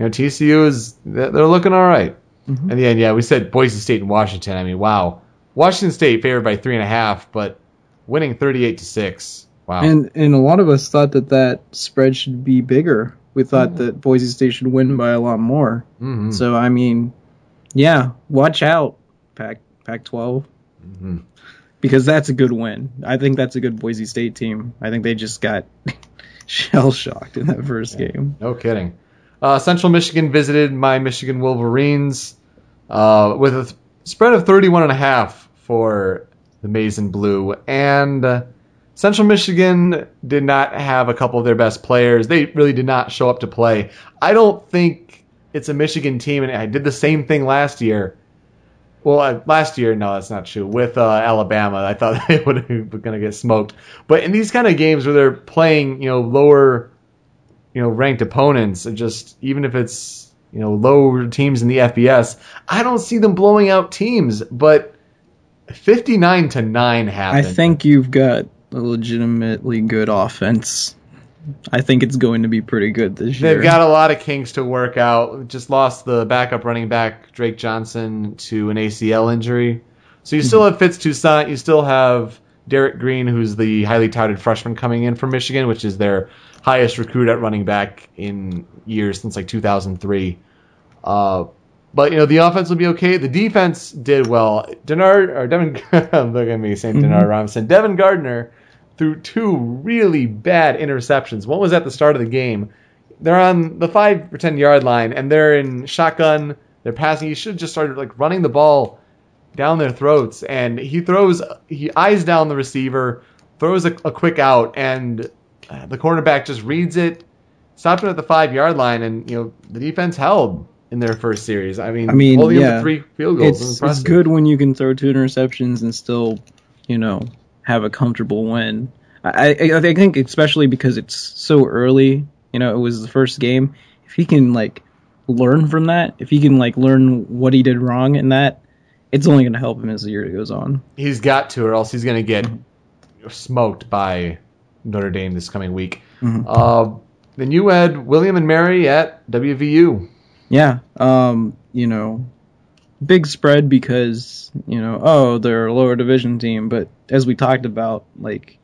you know, TCU is, they're looking all right. Mhm. In the end, yeah, we said Boise State and Washington. I mean, wow. Washington State favored by three and a half, but winning 38 to 6. Wow. And and a lot of us thought that that spread should be bigger. We thought that Boise State should win by a lot more. Mhm. So I mean, yeah, watch out, Pac Pac 12 Mhm. because that's a good win. I think that's a good Boise State team. I think they just got shell shocked in that first game. No kidding. Uh, Central Michigan visited my Michigan Wolverines uh, with a th- spread of 31 and a half for the Maize and Blue. And uh, Central Michigan did not have a couple of their best players. They really did not show up to play. I don't think it's a Michigan team, and I did the same thing last year. Well, uh, last year, no, that's not true. With uh, Alabama, I thought they would were going to get smoked. But in these kind of games where they're playing, you know, lower, you know, ranked opponents, and just even if it's you know lower teams in the FBS, I don't see them blowing out teams. But fifty-nine to nine happened. I think you've got a legitimately good offense. I think it's going to be pretty good this year. They've got a lot of kinks to work out. Just lost the backup running back Drake Johnson to an ACL injury. So you still mm-hmm. have Fitz Toussaint. You still have Derrick Green, who's the highly touted freshman coming in from Michigan, which is their highest recruit at running back in years since like 2003. Uh, but you know the offense will be okay. The defense did well. Denard or Devin, look at me saying Denard Robinson. Devin Gardner threw two really bad interceptions. One was at the start of the game. They're on the five or ten yard line and they're in shotgun. They're passing. He should have just started like running the ball down their throats. And he throws, he eyes down the receiver, throws a, a quick out, and uh, the cornerback just reads it, stopped him at the five yard line, and you know the defense held in their first series. I mean, I mean, them yeah. three field goals. it's, it's good when you can throw two interceptions and still, you know, have a comfortable win. I, I, I think especially because it's so early. You know, it was the first game. If he can like learn from that, if he can like learn what he did wrong in that, it's only going to help him as the year goes on. He's got to, or else he's going to get smoked by Notre Dame this coming week. Mhm. Uh, then you had William and Mary at WVU. Yeah, um, you know, big spread because you know, oh, they're a lower division team, but as we talked about, like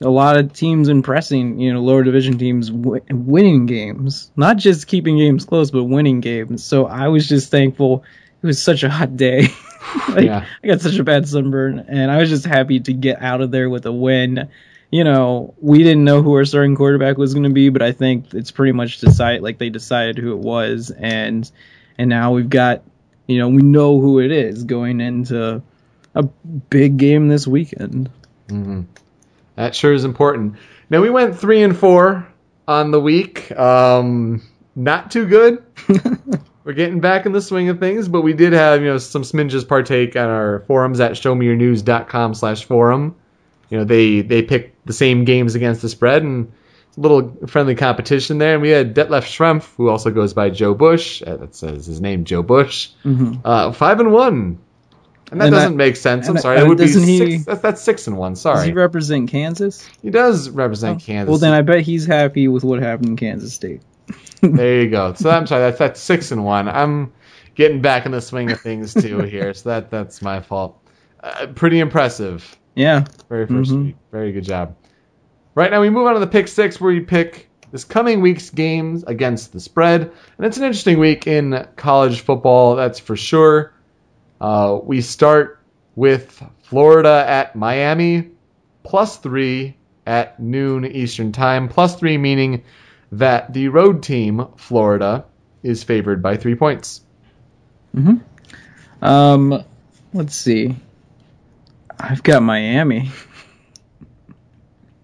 a lot of teams impressing, you know, lower division teams w- winning games, not just keeping games close, but winning games. So I was just thankful. It was such a hot day. like, Yeah. I got such a bad sunburn, and I was just happy to get out of there with a win. You know, we didn't know who our starting quarterback was going to be, but I think it's pretty much decided. Like they decided who it was, and and now we've got, you know, we know who it is going into a big game this weekend. hmm That sure is important. Now we went three and four on the week. Um, not too good. We're getting back in the swing of things, but we did have you know some sminges partake on our forums at showmeyournews.com slash forum. You know they they picked the same games against the spread and a little friendly competition there. And we had Detlef Schrempf, who also goes by Joe Bush. Uh, that says his name, Joe Bush. Mhm. Uh, five and one. And that And doesn't that- make sense. I'm sorry. that- would be doesn't he- That's, that's six and one. Sorry. Does he represent Kansas? He does represent Kansas. Well, then I bet he's happy with what happened in Kansas State. there you go. So I'm sorry. That's that's six and one. I'm getting back in the swing of things too here. So that that's my fault. Uh, pretty impressive. Yeah. Very 1st Mhm. week. Very good job. Right now we move on to the pick six where we pick this coming week's games against the spread. And it's an interesting week in college football, that's for sure. Uh, we start with Florida at Miami, plus three at noon Eastern Time. Plus three meaning that the road team, Florida, is favored by three points. Um, let's see. I've got Miami,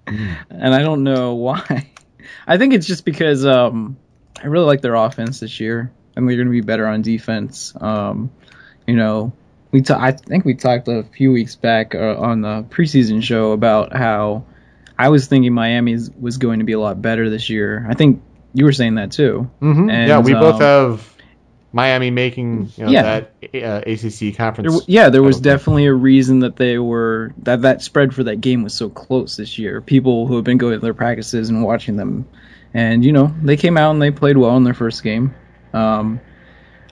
and I don't know why. I think it's just because um, I really like their offense this year, and they're going to be better on defense. Um, you know, we I think we talked a few weeks back uh, on the preseason show about how I was thinking Miami was going to be a lot better this year. I think you were saying that too. Mm-hmm. And, yeah, we both um, have Miami making you know, Yeah. that uh, ACC There, conference. w- yeah, there was definitely a reason that they were that that spread for that game was so close this year. People who have been going to their practices and watching them, and you know they came out and they played well in their first game. Um,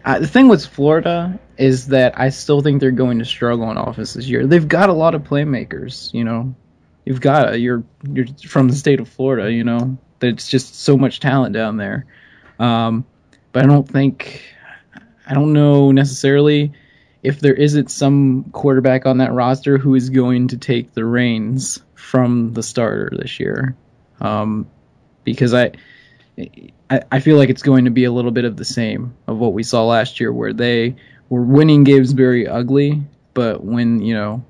I, the thing with Florida is that I still think they're going to struggle on offense this year. They've got a lot of playmakers. You know, you've got you're you're from the state of Florida. You know, there's just so much talent down there. Um, but I don't think I don't know necessarily if there isn't some quarterback on that roster who is going to take the reins from the starter this year. Um, because I, I I feel like it's going to be a little bit of the same of what we saw last year, where they were winning games very ugly, but when you know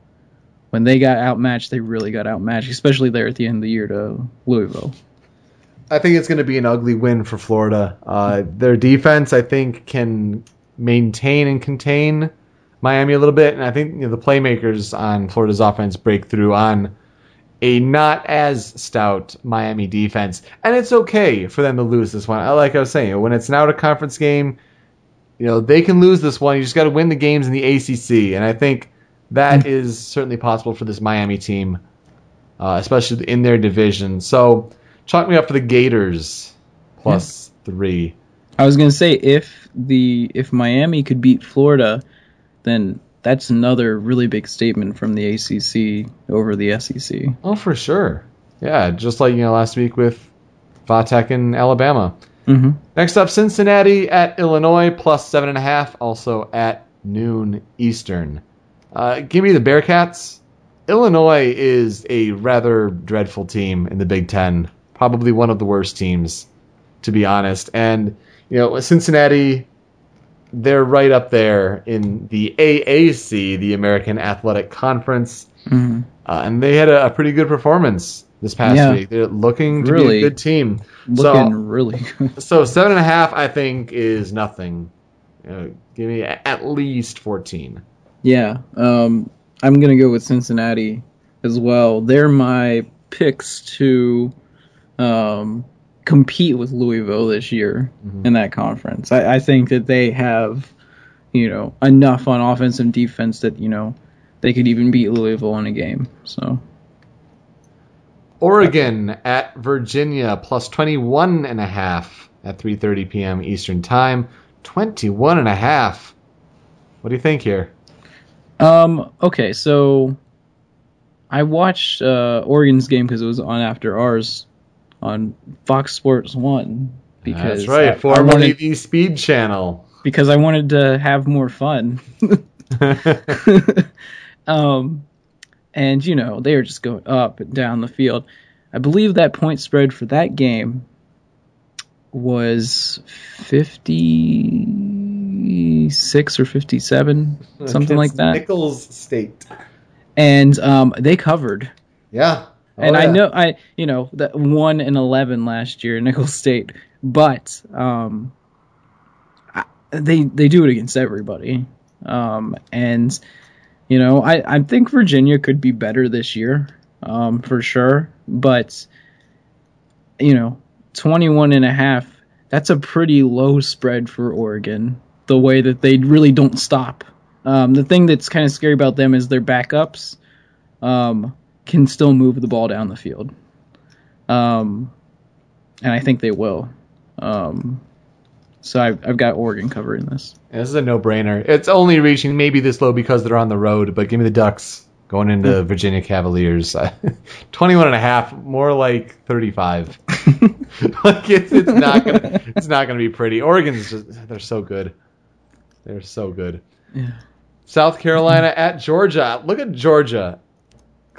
when they got outmatched, they really got outmatched, especially there at the end of the year to Louisville. I think it's going to be an ugly win for Florida. Uh, their defense, I think, can maintain and contain Miami a little bit, and I think you know, the playmakers on Florida's offense break through on a not as stout Miami defense, and it's okay for them to lose this one. I Like I was saying, when it's an out of conference game, you know they can lose this one. You just got to win the games in the ACC, and I think that is certainly possible for this Miami team, uh, especially in their division. So chalk me up for the Gators plus three. I was gonna say if the if Miami could beat Florida, then that's another really big statement from the ACC over the SEC. Oh, for sure. Yeah, just like you know last week with Vatek and Alabama. Mm-hmm. Next up, Cincinnati at Illinois plus seven and a half, also at noon Eastern. Uh, give me the Bearcats. Illinois is a rather dreadful team in the Big Ten, probably one of the worst teams, to be honest. And you know, Cincinnati, they're right up there in the AAC, the American Athletic Conference, Mm-hmm. uh, and they had a, a pretty good performance this past Yeah. week. They're looking to be a good team. Looking So, really good. so seven and a half, I think, is nothing. Uh, give me at least fourteen. Yeah, um, I'm gonna go with Cincinnati as well. They're my picks to um, compete with Louisville this year Mhm. in that conference. I, I think that they have, you know, enough on offense and defense that you know they could even beat Louisville in a game. So Oregon at Virginia plus 21 and a half at 3:30 p.m. Eastern Time. 21 and a half. What do you think here? Um. Okay. So, I watched uh, Oregon's game because it was on after ours on Fox Sports One. Because That's right, I- I formerly wanted, the Speed Channel. because I wanted to have more fun. um, and you know they were just going up and down the field. I believe that point spread for that game was fifty six or fifty seven, something like that. Nicholls State. And um, they covered. Yeah. And Oh, I know I you know that one and eleven last year, Nicholls State, but um, I, they they do it against everybody, um, and you know I I think Virginia could be better this year, um, for sure, but you know 21 and a half that's a pretty low spread for Oregon the way that they really don't stop. Um, the thing that's kind of scary about them is their backups. Um, can still move the ball down the field um, and I think they will um, So I've, I've got Oregon covering this. This is a no-brainer. It's only reaching maybe this low because they're on the road, but give me the Ducks going into Virginia Cavaliers. 21 and a half, more like 35. like it's, it's not gonna it's not gonna be pretty. Oregon's just they're so good. They're so good. Yeah. South Carolina at Georgia. Look at Georgia.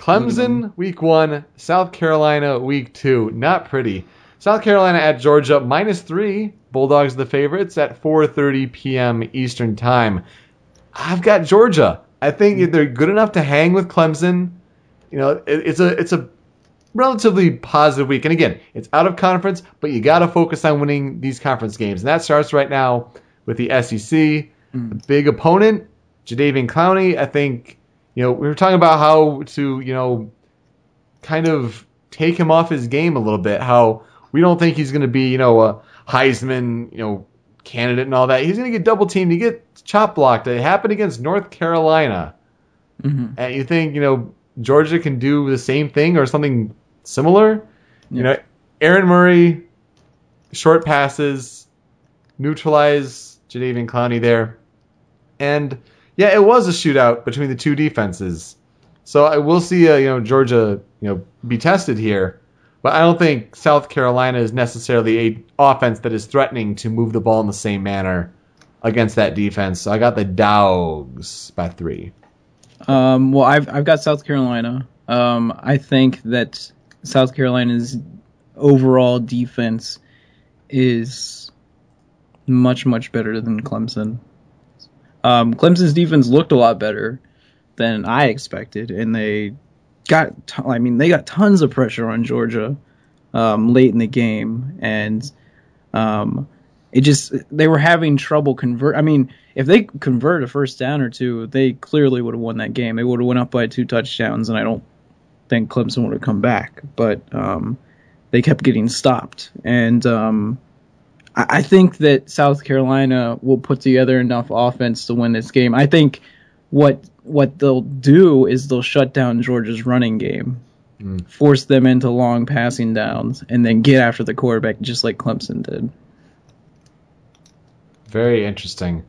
Clemson week one, South Carolina week two. Not pretty. South Carolina at Georgia minus three. Bulldogs the favorites at 4:30 p.m. Eastern time. I've got Georgia. I think they're good enough to hang with Clemson. You know, it, it's a it's a relatively positive week. And again, it's out of conference, but you got to focus on winning these conference games, and that starts right now with the SEC. Mm. Big opponent, Jadeveon Clowney. I think you know we were talking about how to you know kind of take him off his game a little bit. How we don't think he's going to be you know a Heisman you know candidate and all that. He's going to get double teamed. He get chop blocked. It happened against North Carolina. Mm-hmm. And you think, you know, Georgia can do the same thing or something similar? Yeah. You know, Aaron Murray, short passes, neutralize Jadeveon Clowney there. And yeah, it was a shootout between the two defenses. So I will see, uh, you know, Georgia, you know, be tested here. But I don't think South Carolina is necessarily a offense that is threatening to move the ball in the same manner against that defense. So I got the Dogs by three. Um, well, I've I've got South Carolina. Um, I think that South Carolina's overall defense is much much better than Clemson. Um, Clemson's defense looked a lot better than I expected, and they got, t- I mean, they got tons of pressure on Georgia um, late in the game, and um, it just they were having trouble convert. I mean, if they convert a first down or two, they clearly would have won that game. They would have went up by two touchdowns, and I don't think Clemson would have come back. But um, they kept getting stopped, and um, I, think that South Carolina will put together enough offense to win this game. I think what what they'll do is they'll shut down Georgia's running game, mm. force them into long passing downs, and then get after the quarterback just like Clemson did. Very interesting.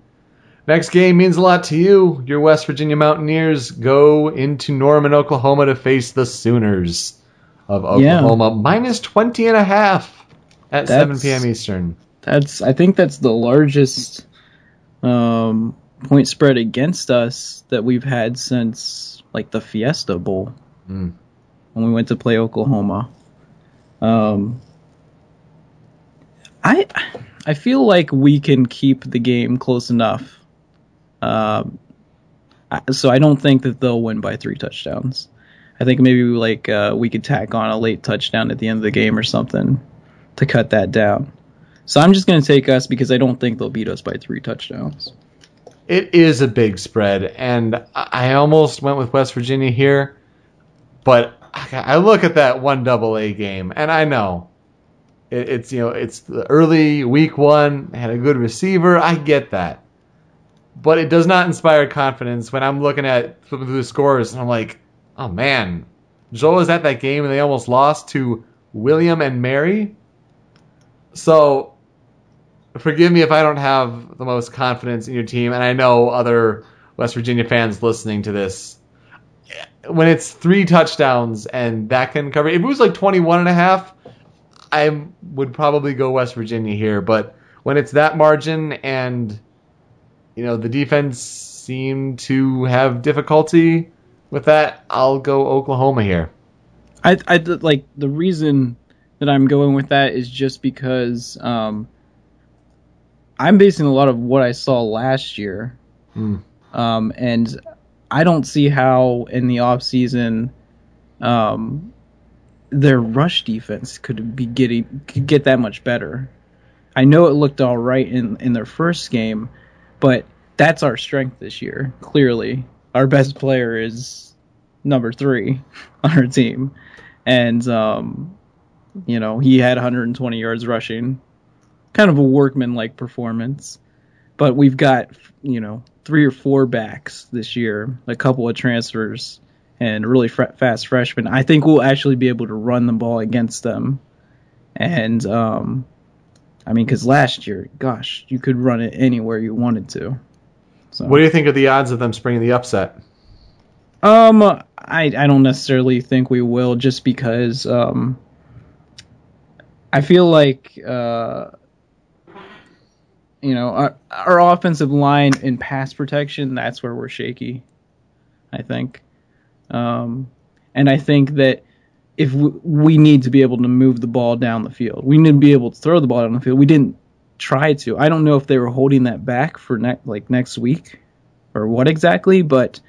Next game means a lot to you. Your West Virginia Mountaineers go into Norman, Oklahoma to face the Sooners of Oklahoma. Yeah. Minus 20 and a half at that's, 7 p.m. Eastern. That's I think that's the largest um, point spread against us that we've had since like the Fiesta Bowl mm. when we went to play Oklahoma. Um, I I feel like we can keep the game close enough. Um, so I don't think that they'll win by three touchdowns. I think maybe like uh, we could tack on a late touchdown at the end of the game or something to cut that down. So I'm just going to take us because I don't think they'll beat us by three touchdowns. It is a big spread, and I almost went with West Virginia here, but I look at that one double A game, and I know it's you know it's the early week one, had a good receiver. I get that, but it does not inspire confidence when I'm looking at flipping through the scores and I'm like, oh man, Joel was at that game and they almost lost to William and Mary. So forgive me if I don't have the most confidence in your team, and I know other West Virginia fans listening to this. When it's three touchdowns and that can cover, if it was like 21 and a half, I would probably go West Virginia here. But when it's that margin and, you know, the defense seemed to have difficulty with that, I'll go Oklahoma here. I, I like the reason that I'm going with that is just because um, I'm basing a lot of what I saw last year, mm. um, and I don't see how in the off season, um, their rush defense could be getting could get that much better. I know it looked all right in in their first game, but that's our strength this year. Clearly, our best player is number three on our team, and um, you know he had 120 yards rushing kind of a workman like performance. But we've got, you know, three or four backs this year, a couple of transfers, and really fr- fast freshmen. I think we'll actually be able to run the ball against them. And um, I mean, because last year, gosh, you could run it anywhere you wanted to. So. What do you think of the odds of them springing the upset? Um, I I don't necessarily think we will, just because um, I feel like uh, you know our, our offensive line in pass protection that's where we're shaky. I think, um, and I think that if we, we need to be able to move the ball down the field, we need to be able to throw the ball down the field. We didn't try to. I don't know if they were holding that back for ne- like next week or what exactly, but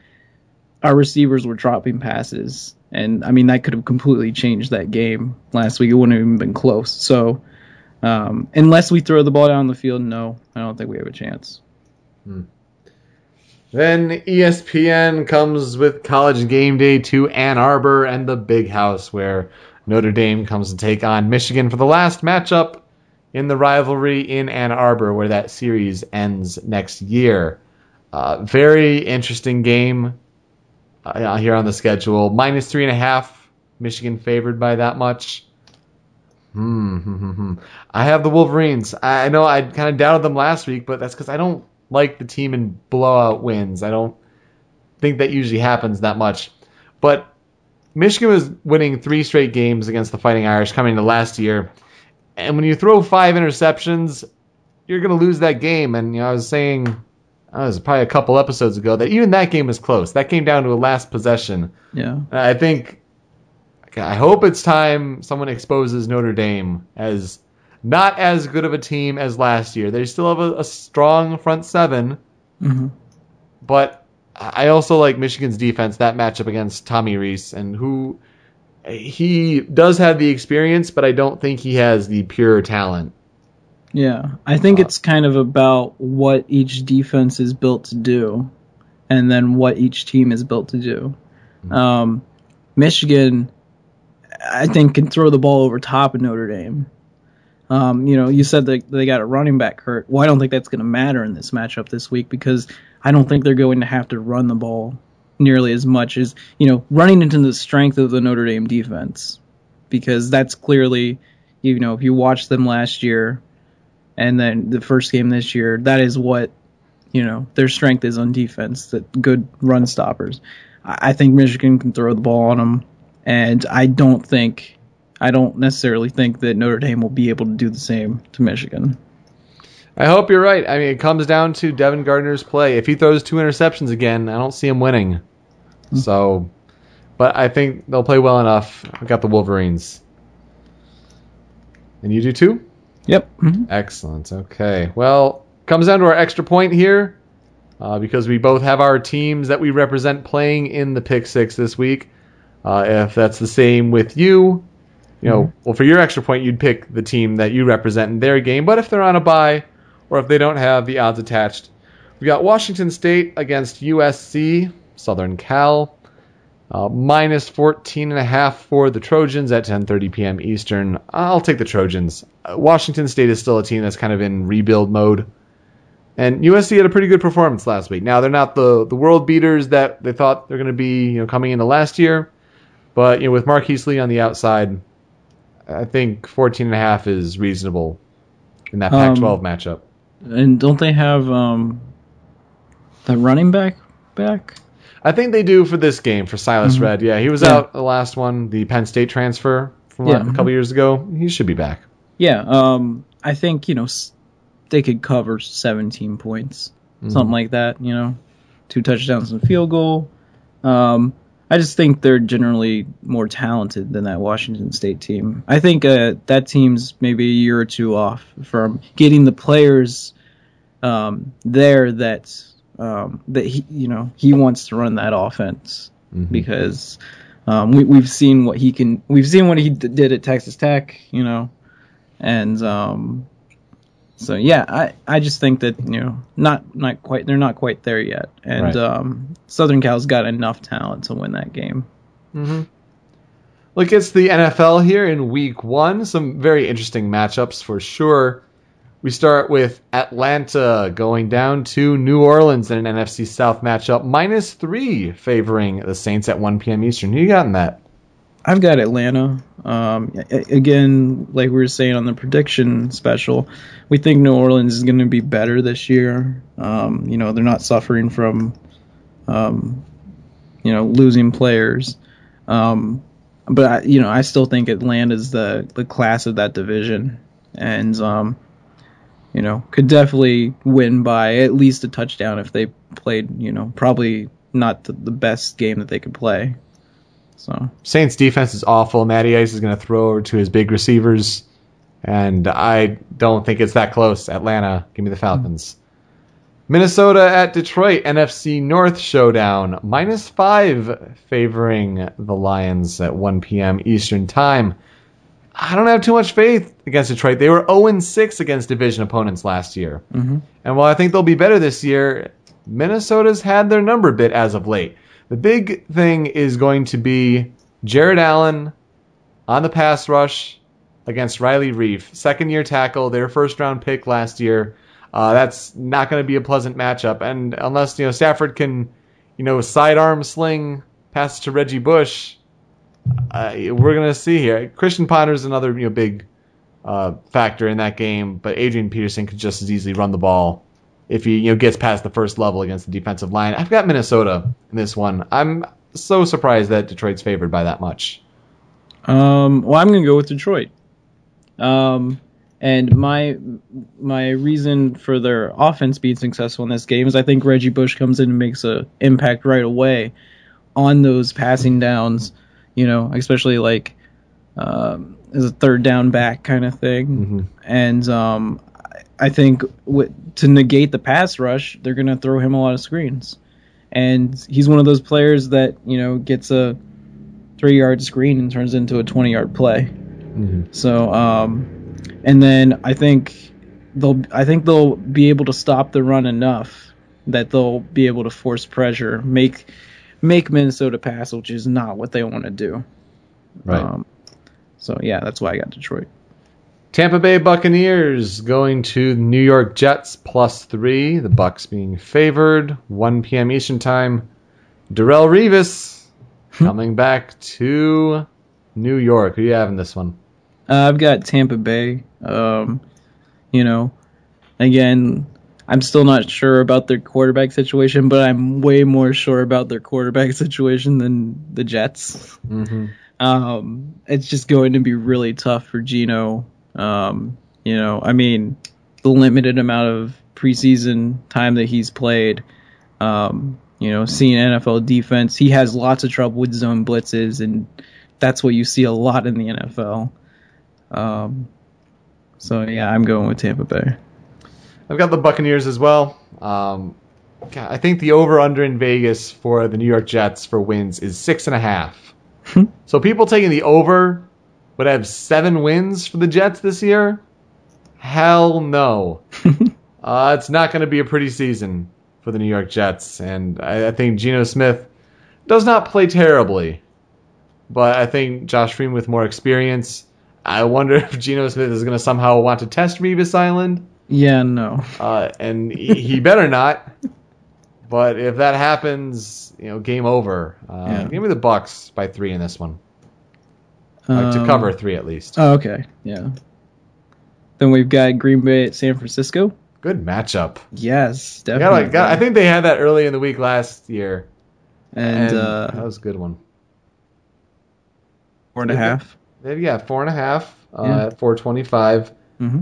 our receivers were dropping passes, and I mean that could have completely changed that game last week. It wouldn't have even been close. So um, unless we throw the ball down the field, no, I don't think we have a chance. Then E ESPN comes with College Game Day to Ann Arbor and the Big House, where Notre Dame comes to take on Michigan for the last matchup in the rivalry in Ann Arbor, where that series ends next year. Uh, very interesting game uh, here on the schedule. Minus three and a half. Michigan favored by that much. Hmm. hmm, hmm, hmm. I have the Wolverines. I know I kind of doubted them last week, but that's because I don't like the team in blowout wins. I don't think that usually happens that much. But Michigan was winning three straight games against the Fighting Irish coming into last year. And when you throw five interceptions, you're going to lose that game. And you know, I was saying, I was probably a couple episodes ago that even that game was close. That came down to a last possession. Yeah. I think, I hope it's time someone exposes Notre Dame as not as good of a team as last year. They still have a, a strong front seven, hmm but I also like Michigan's defense. That matchup against Tommy Rees, and who he does have the experience, but I don't think he has the pure talent. Yeah, I think it's kind of about what each defense is built to do, and then what each team is built to do. Um, Michigan, I think, can throw the ball over top of Notre Dame. Um, you know, you said that they got a running back hurt. Well, I don't think that's going to matter in this matchup this week because I don't think they're going to have to run the ball nearly as much as you know running into the strength of the Notre Dame defense because that's clearly you know if you watched them last year and then the first game this year, that is what you know their strength is on defense. That good run stoppers. I think Michigan can throw the ball on them, and I don't think I don't necessarily think that Notre Dame will be able to do the same to Michigan. I hope you're right. I mean, it comes down to Devin Gardner's play. If he throws two interceptions again, I don't see him winning. So, but I think they'll play well enough. I got the Wolverines. And you do too? Yep. Mhm. Excellent. Okay. Well, comes down to our extra point here uh, because we both have our teams that we represent playing in the pick six this week. Uh, if that's the same with you, you know, well, for your extra point, you'd pick the team that you represent in their game. But if they're on a bye or if they don't have the odds attached, we got Washington State against USC, Southern Cal. Uh, minus 14 and a half for the Trojans at 10:30 p.m. Eastern. I'll take the Trojans. Uh, Washington State is still a team that's kind of in rebuild mode. And USC had a pretty good performance last week. Now they're not the the world beaters that they thought they're going to be, you know, coming into last year. But you know, with Marquise Lee on the outside, I think 14 and a half is reasonable in that Pac-12 matchup. And don't they have um the running back back? I think they do for this game for Silas Redd. Yeah, he was Yeah. out the last one, the Penn State transfer from Yeah. a couple years ago. He should be back. Yeah. Um, I think you know they could cover 17 points, something like that. You know, two touchdowns and field goal. Um, I just think they're generally more talented than that Washington State team. I think uh, that team's maybe a year or two off from getting the players um, there that um, that he you know he wants to run that offense because um, we we've seen what he can we've seen what he d- did at Texas Tech you know and um, so yeah I, I just think that you know not not quite they're not quite there yet and Right. um, Southern Cal's got enough talent to win that game. Look, it's the NFL here in week one. Some very interesting matchups for sure. We start with Atlanta going down to New Orleans in an NFC South matchup, minus three favoring the Saints at 1 p.m. Eastern. Who you got in that? I've got Atlanta. Um, again, like we were saying on the prediction special, we think New Orleans is going to be better this year. Um, you know, they're not suffering from, um, you know, losing players. Um, but I, you know, I still think Atlanta's the the class of that division, and um, you know, could definitely win by at least a touchdown if they played. You know, probably not the, the best game that they could play. So Saints defense is awful. Matty Ice is going to throw over to his big receivers, and I don't think it's that close. Atlanta, give me the Falcons. Minnesota at Detroit, NFC North showdown, minus five favoring the Lions at 1 p.m. Eastern Time. I don't have too much faith against Detroit. They were 0 6 against division opponents last year. Mhm. And while I think they'll be better this year, Minnesota's had their number bit as of late. The big thing is going to be Jared Allen on the pass rush against Riley Reiff, second year tackle, their first round pick last year. Uh, that's not going to be a pleasant matchup, and unless you know Stafford can, you know, sidearm sling passes to Reggie Bush, uh, we're going to see here. Christian Ponder's is another you know big uh, factor in that game, but Adrian Peterson could just as easily run the ball if he you know gets past the first level against the defensive line. I've got Minnesota in this one. I'm so surprised that Detroit's favored by that much. Um, well, I'm going to go with Detroit. Um, and my my reason for their offense being successful in this game is I think Reggie Bush comes in and makes an impact right away on those passing downs. You know, especially like um, as a third down back kind of thing. Mm-hmm. And um, I think w- to negate the pass rush, they're going to throw him a lot of screens. And he's one of those players that you know gets a three yard screen and turns into a 20 yard play. Mm-hmm. So, um, and then I think they'll I think they'll be able to stop the run enough that they'll be able to force pressure, make make Minnesota pass, which is not what they want to do. Right. Um, so yeah, that's why I got Detroit. Tampa Bay Buccaneers going to New York Jets plus three. The Bucks being favored. 1 p.m. Eastern Time. Darrelle Revis coming back to New York. Who do you have in this one? Uh, I've got Tampa Bay. Um, you know, again, I'm still not sure about their quarterback situation, but I'm way more sure about their quarterback situation than the Jets. Mm-hmm. Um, it's just going to be really tough for Geno. Um, you know, I mean, the limited amount of preseason time that he's played, um, you know, seeing NFL defense, he has lots of trouble with zone blitzes, and that's what you see a lot in the NFL. Um, so yeah, I'm going with Tampa Bay. I've got the Buccaneers as well. Um, God, I think the over under in Vegas for the New York Jets for wins is six and a half. so people taking the over would have seven wins for the Jets this year. Hell no. uh, it's not going to be a pretty season for the New York Jets, and I, I think Geno Smith does not play terribly, but I think Josh Freeman with more experience. I wonder if Geno Smith is going to somehow want to test Revis Island. Yeah, no. Uh, and he, he better not. But if that happens, you know, game over. Uh, Yeah. Give me the Bucks by three in this one, like to Um, cover three at least. Oh, okay. Yeah. Then we've got Green Bay at San Francisco. Good matchup. Yes, Got, definitely. like, got, I think they had that early in the week last year, and, and uh, that was a good one. four and a half. They've got four and a half uh, Yeah. at four twenty-five. Mm-hmm.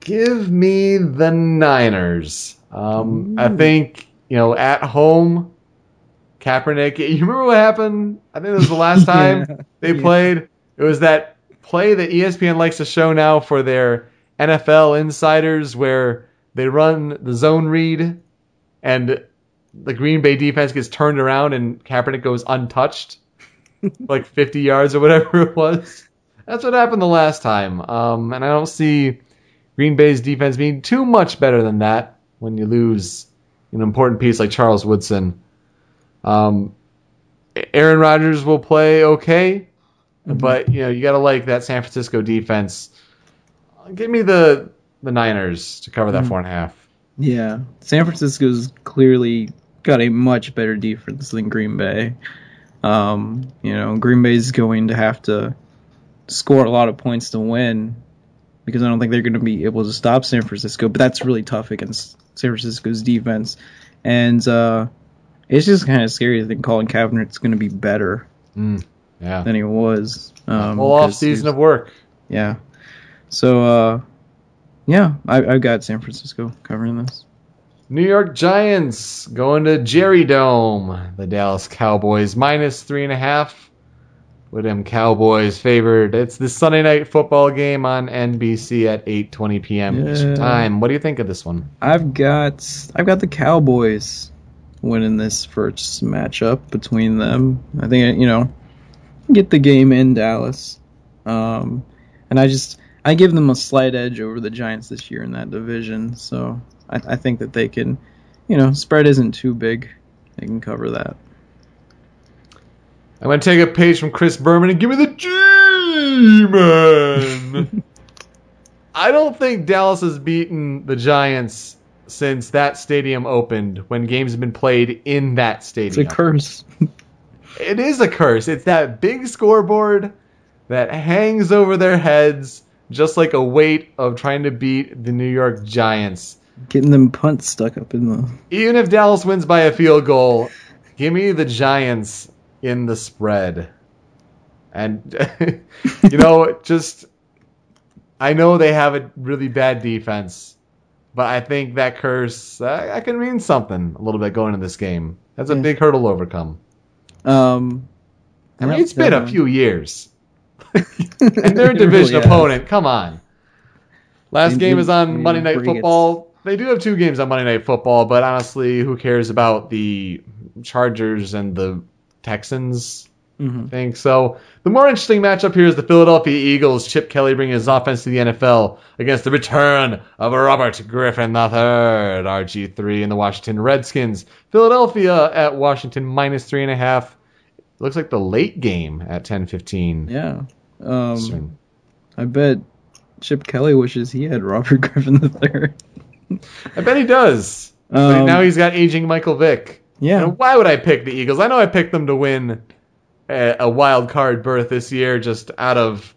Give me the Niners. Um, I think you know at home, Kaepernick. You remember what happened? I think it was the last time Yeah. they Yeah. played. It was that play that ESPN likes to show now for their NFL insiders, where they run the zone read, and the Green Bay defense gets turned around and Kaepernick goes untouched, like 50 yards or whatever it was. That's what happened the last time. Um, and I don't see Green Bay's defense being too much better than that when you lose an important piece like Charles Woodson. Um, Aaron Rodgers will play okay, but you know you got to like that San Francisco defense. Give me the the Niners to cover that four and a half. Yeah, San Francisco's clearly got a much better defense than Green Bay. Um, you know, Green Bay's going to have to score a lot of points to win because I don't think they're going to be able to stop San Francisco. But that's really tough against San Francisco's defense, and uh, it's just kind of scary to think Colin Kaepernick's going to be better Mm, yeah. than he was. Um, Whole off season of work. yeah. So uh, yeah, I, I've got San Francisco covering this. New York Giants going to Jerry Dome. The Dallas Cowboys minus three and a half. With them Cowboys favored. It's the Sunday night football game on NBC at 8:20 p.m. Yeah. time. What do you think of this one? I've got I've got the Cowboys winning this first matchup between them. I think you know get the game in Dallas, um, and I just I give them a slight edge over the Giants this year in that division. So I, I think that they can, you know, spread isn't too big. They can cover that. I'm to take a page from Chris Berman and give me the G-Man. I don't think Dallas has beaten the Giants since that stadium opened when games have been played in that stadium. It's a curse. It is a curse. It's that big scoreboard that hangs over their heads just like a weight of trying to beat the New York Giants. Getting them punts stuck up in the. Even if Dallas wins by a field goal, give me the Giants in the spread. And, you know, just, I know they have a really bad defense, but I think that curse, uh, that can mean something a little bit going into this game. That's a Yeah. big hurdle to overcome. Um, I mean, it's been a few years. and their It division really opponent, come on. Last game is on Monday Night. Football. They do have two games on Monday Night Football, but honestly, who cares about the Chargers and the Texans? Mhm. I think so. The more interesting matchup here is the Philadelphia Eagles. Chip Kelly bringing his offense to the NFL against the return of Robert Griffin III, RG3, and the Washington Redskins. Philadelphia at Washington minus three and a half. Looks like the late game at 10:15. Yeah. Um. I bet Chip Kelly wishes he had Robert Griffin III. I bet he does. but Um, now he's got aging Michael Vick. yeah. And why would I pick the Eagles? I know I picked them to win a, a wild card berth this year, just out of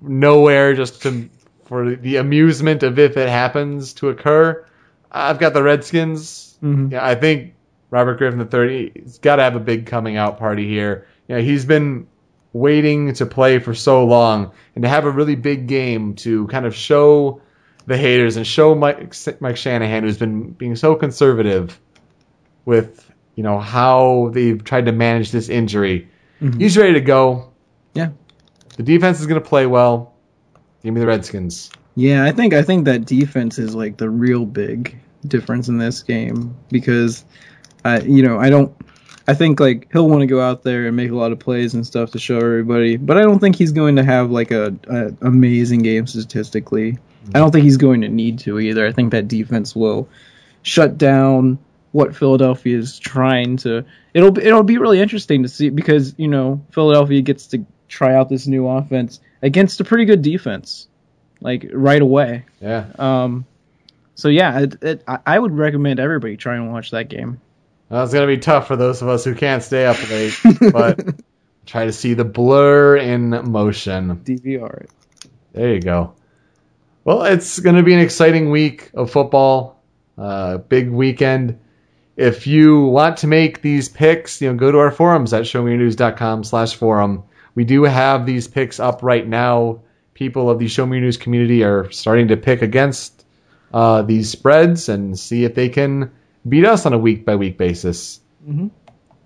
nowhere, just to for the amusement of if it happens to occur. I've got the Redskins. Mhm. Yeah, I think Robert Griffin III. He's got to have a big coming out party here. You know, he's been waiting to play for so long, and to have a really big game to kind of show the haters and show Mike, Mike Shanahan, who's been being so conservative with you know how they've tried to manage this injury. Mhm. He's ready to go. Yeah. The defense is going to play well. Give me the Redskins. Yeah, I think I think that defense is like the real big difference in this game because I you know, I don't I think like he'll want to go out there and make a lot of plays and stuff to show everybody, but I don't think he's going to have like a, a amazing game statistically. I don't think he's going to need to either. I think that defense will shut down what Philadelphia is trying to. It'll be- it'll be really interesting to see because you know Philadelphia gets to try out this new offense against a pretty good defense, like right away. Yeah. Um, so yeah, it, it, I would recommend everybody try and watch that game. Well, it's going to be tough for those of us who can't stay up late, but try to see the blur in motion. DVR it. There you go. Well, it's going to be an exciting week of football. Uh, big weekend. If you want to make these picks, you know, go to our forums at showmeyournews.com slash forum. We do have these picks up right now. People of the Show Me Your News community are starting to pick against uh, these spreads and see if they can beat us on a week by week basis. Mhm.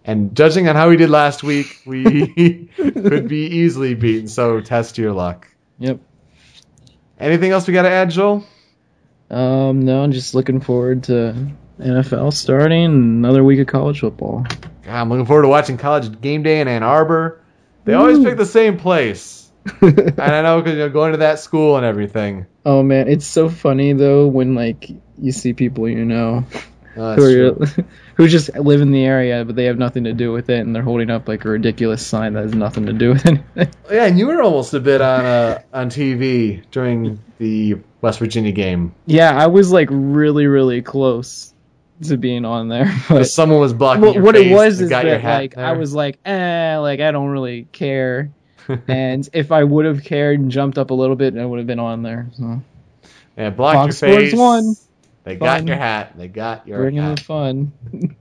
And judging on how we did last week, we could be easily beaten. So test your luck. Yep. Anything else we got to add, Joel? Um, no, I'm just looking forward to NFL starting another week of college football. God, I'm looking forward to watching college game day in Ann Arbor. They always pick the same place, and I know because you're going to that school and everything. oh man, it's so funny though when like you see people you know Uh, who are, who just live in the area but they have nothing to do with it and they're holding up like a ridiculous sign that has nothing to do with anything. Yeah, and you were almost a bit on uh, on TV during the West Virginia game. yeah, I was like really really close to being on there, but Someone was blocking well, what face it was is got that hat like there. I was like, eh, like I don't really care. and if I would have cared and jumped up a little bit, I would have been on there. So Yeah, block Fox your Sports face. won. They got Fun. your hat. They got your bringing hat. the fun.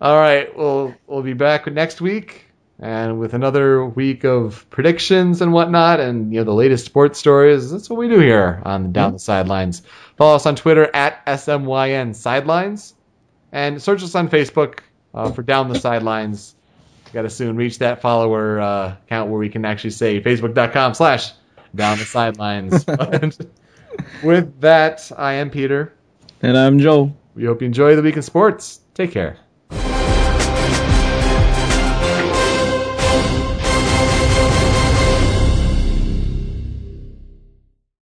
All right, we'll we'll be back next week and with another week of predictions and whatnot, and you know the latest sports stories. That's what we do here on Down the Sidelines. Follow us on Twitter at smyn sidelines, and search us on Facebook uh, for Down the Sidelines. Got to soon reach that follower uh, count where we can actually say facebook.com slash Down the Sidelines. With that, I am Peter. And I'm Joel. We hope you enjoy the week in sports. Take care.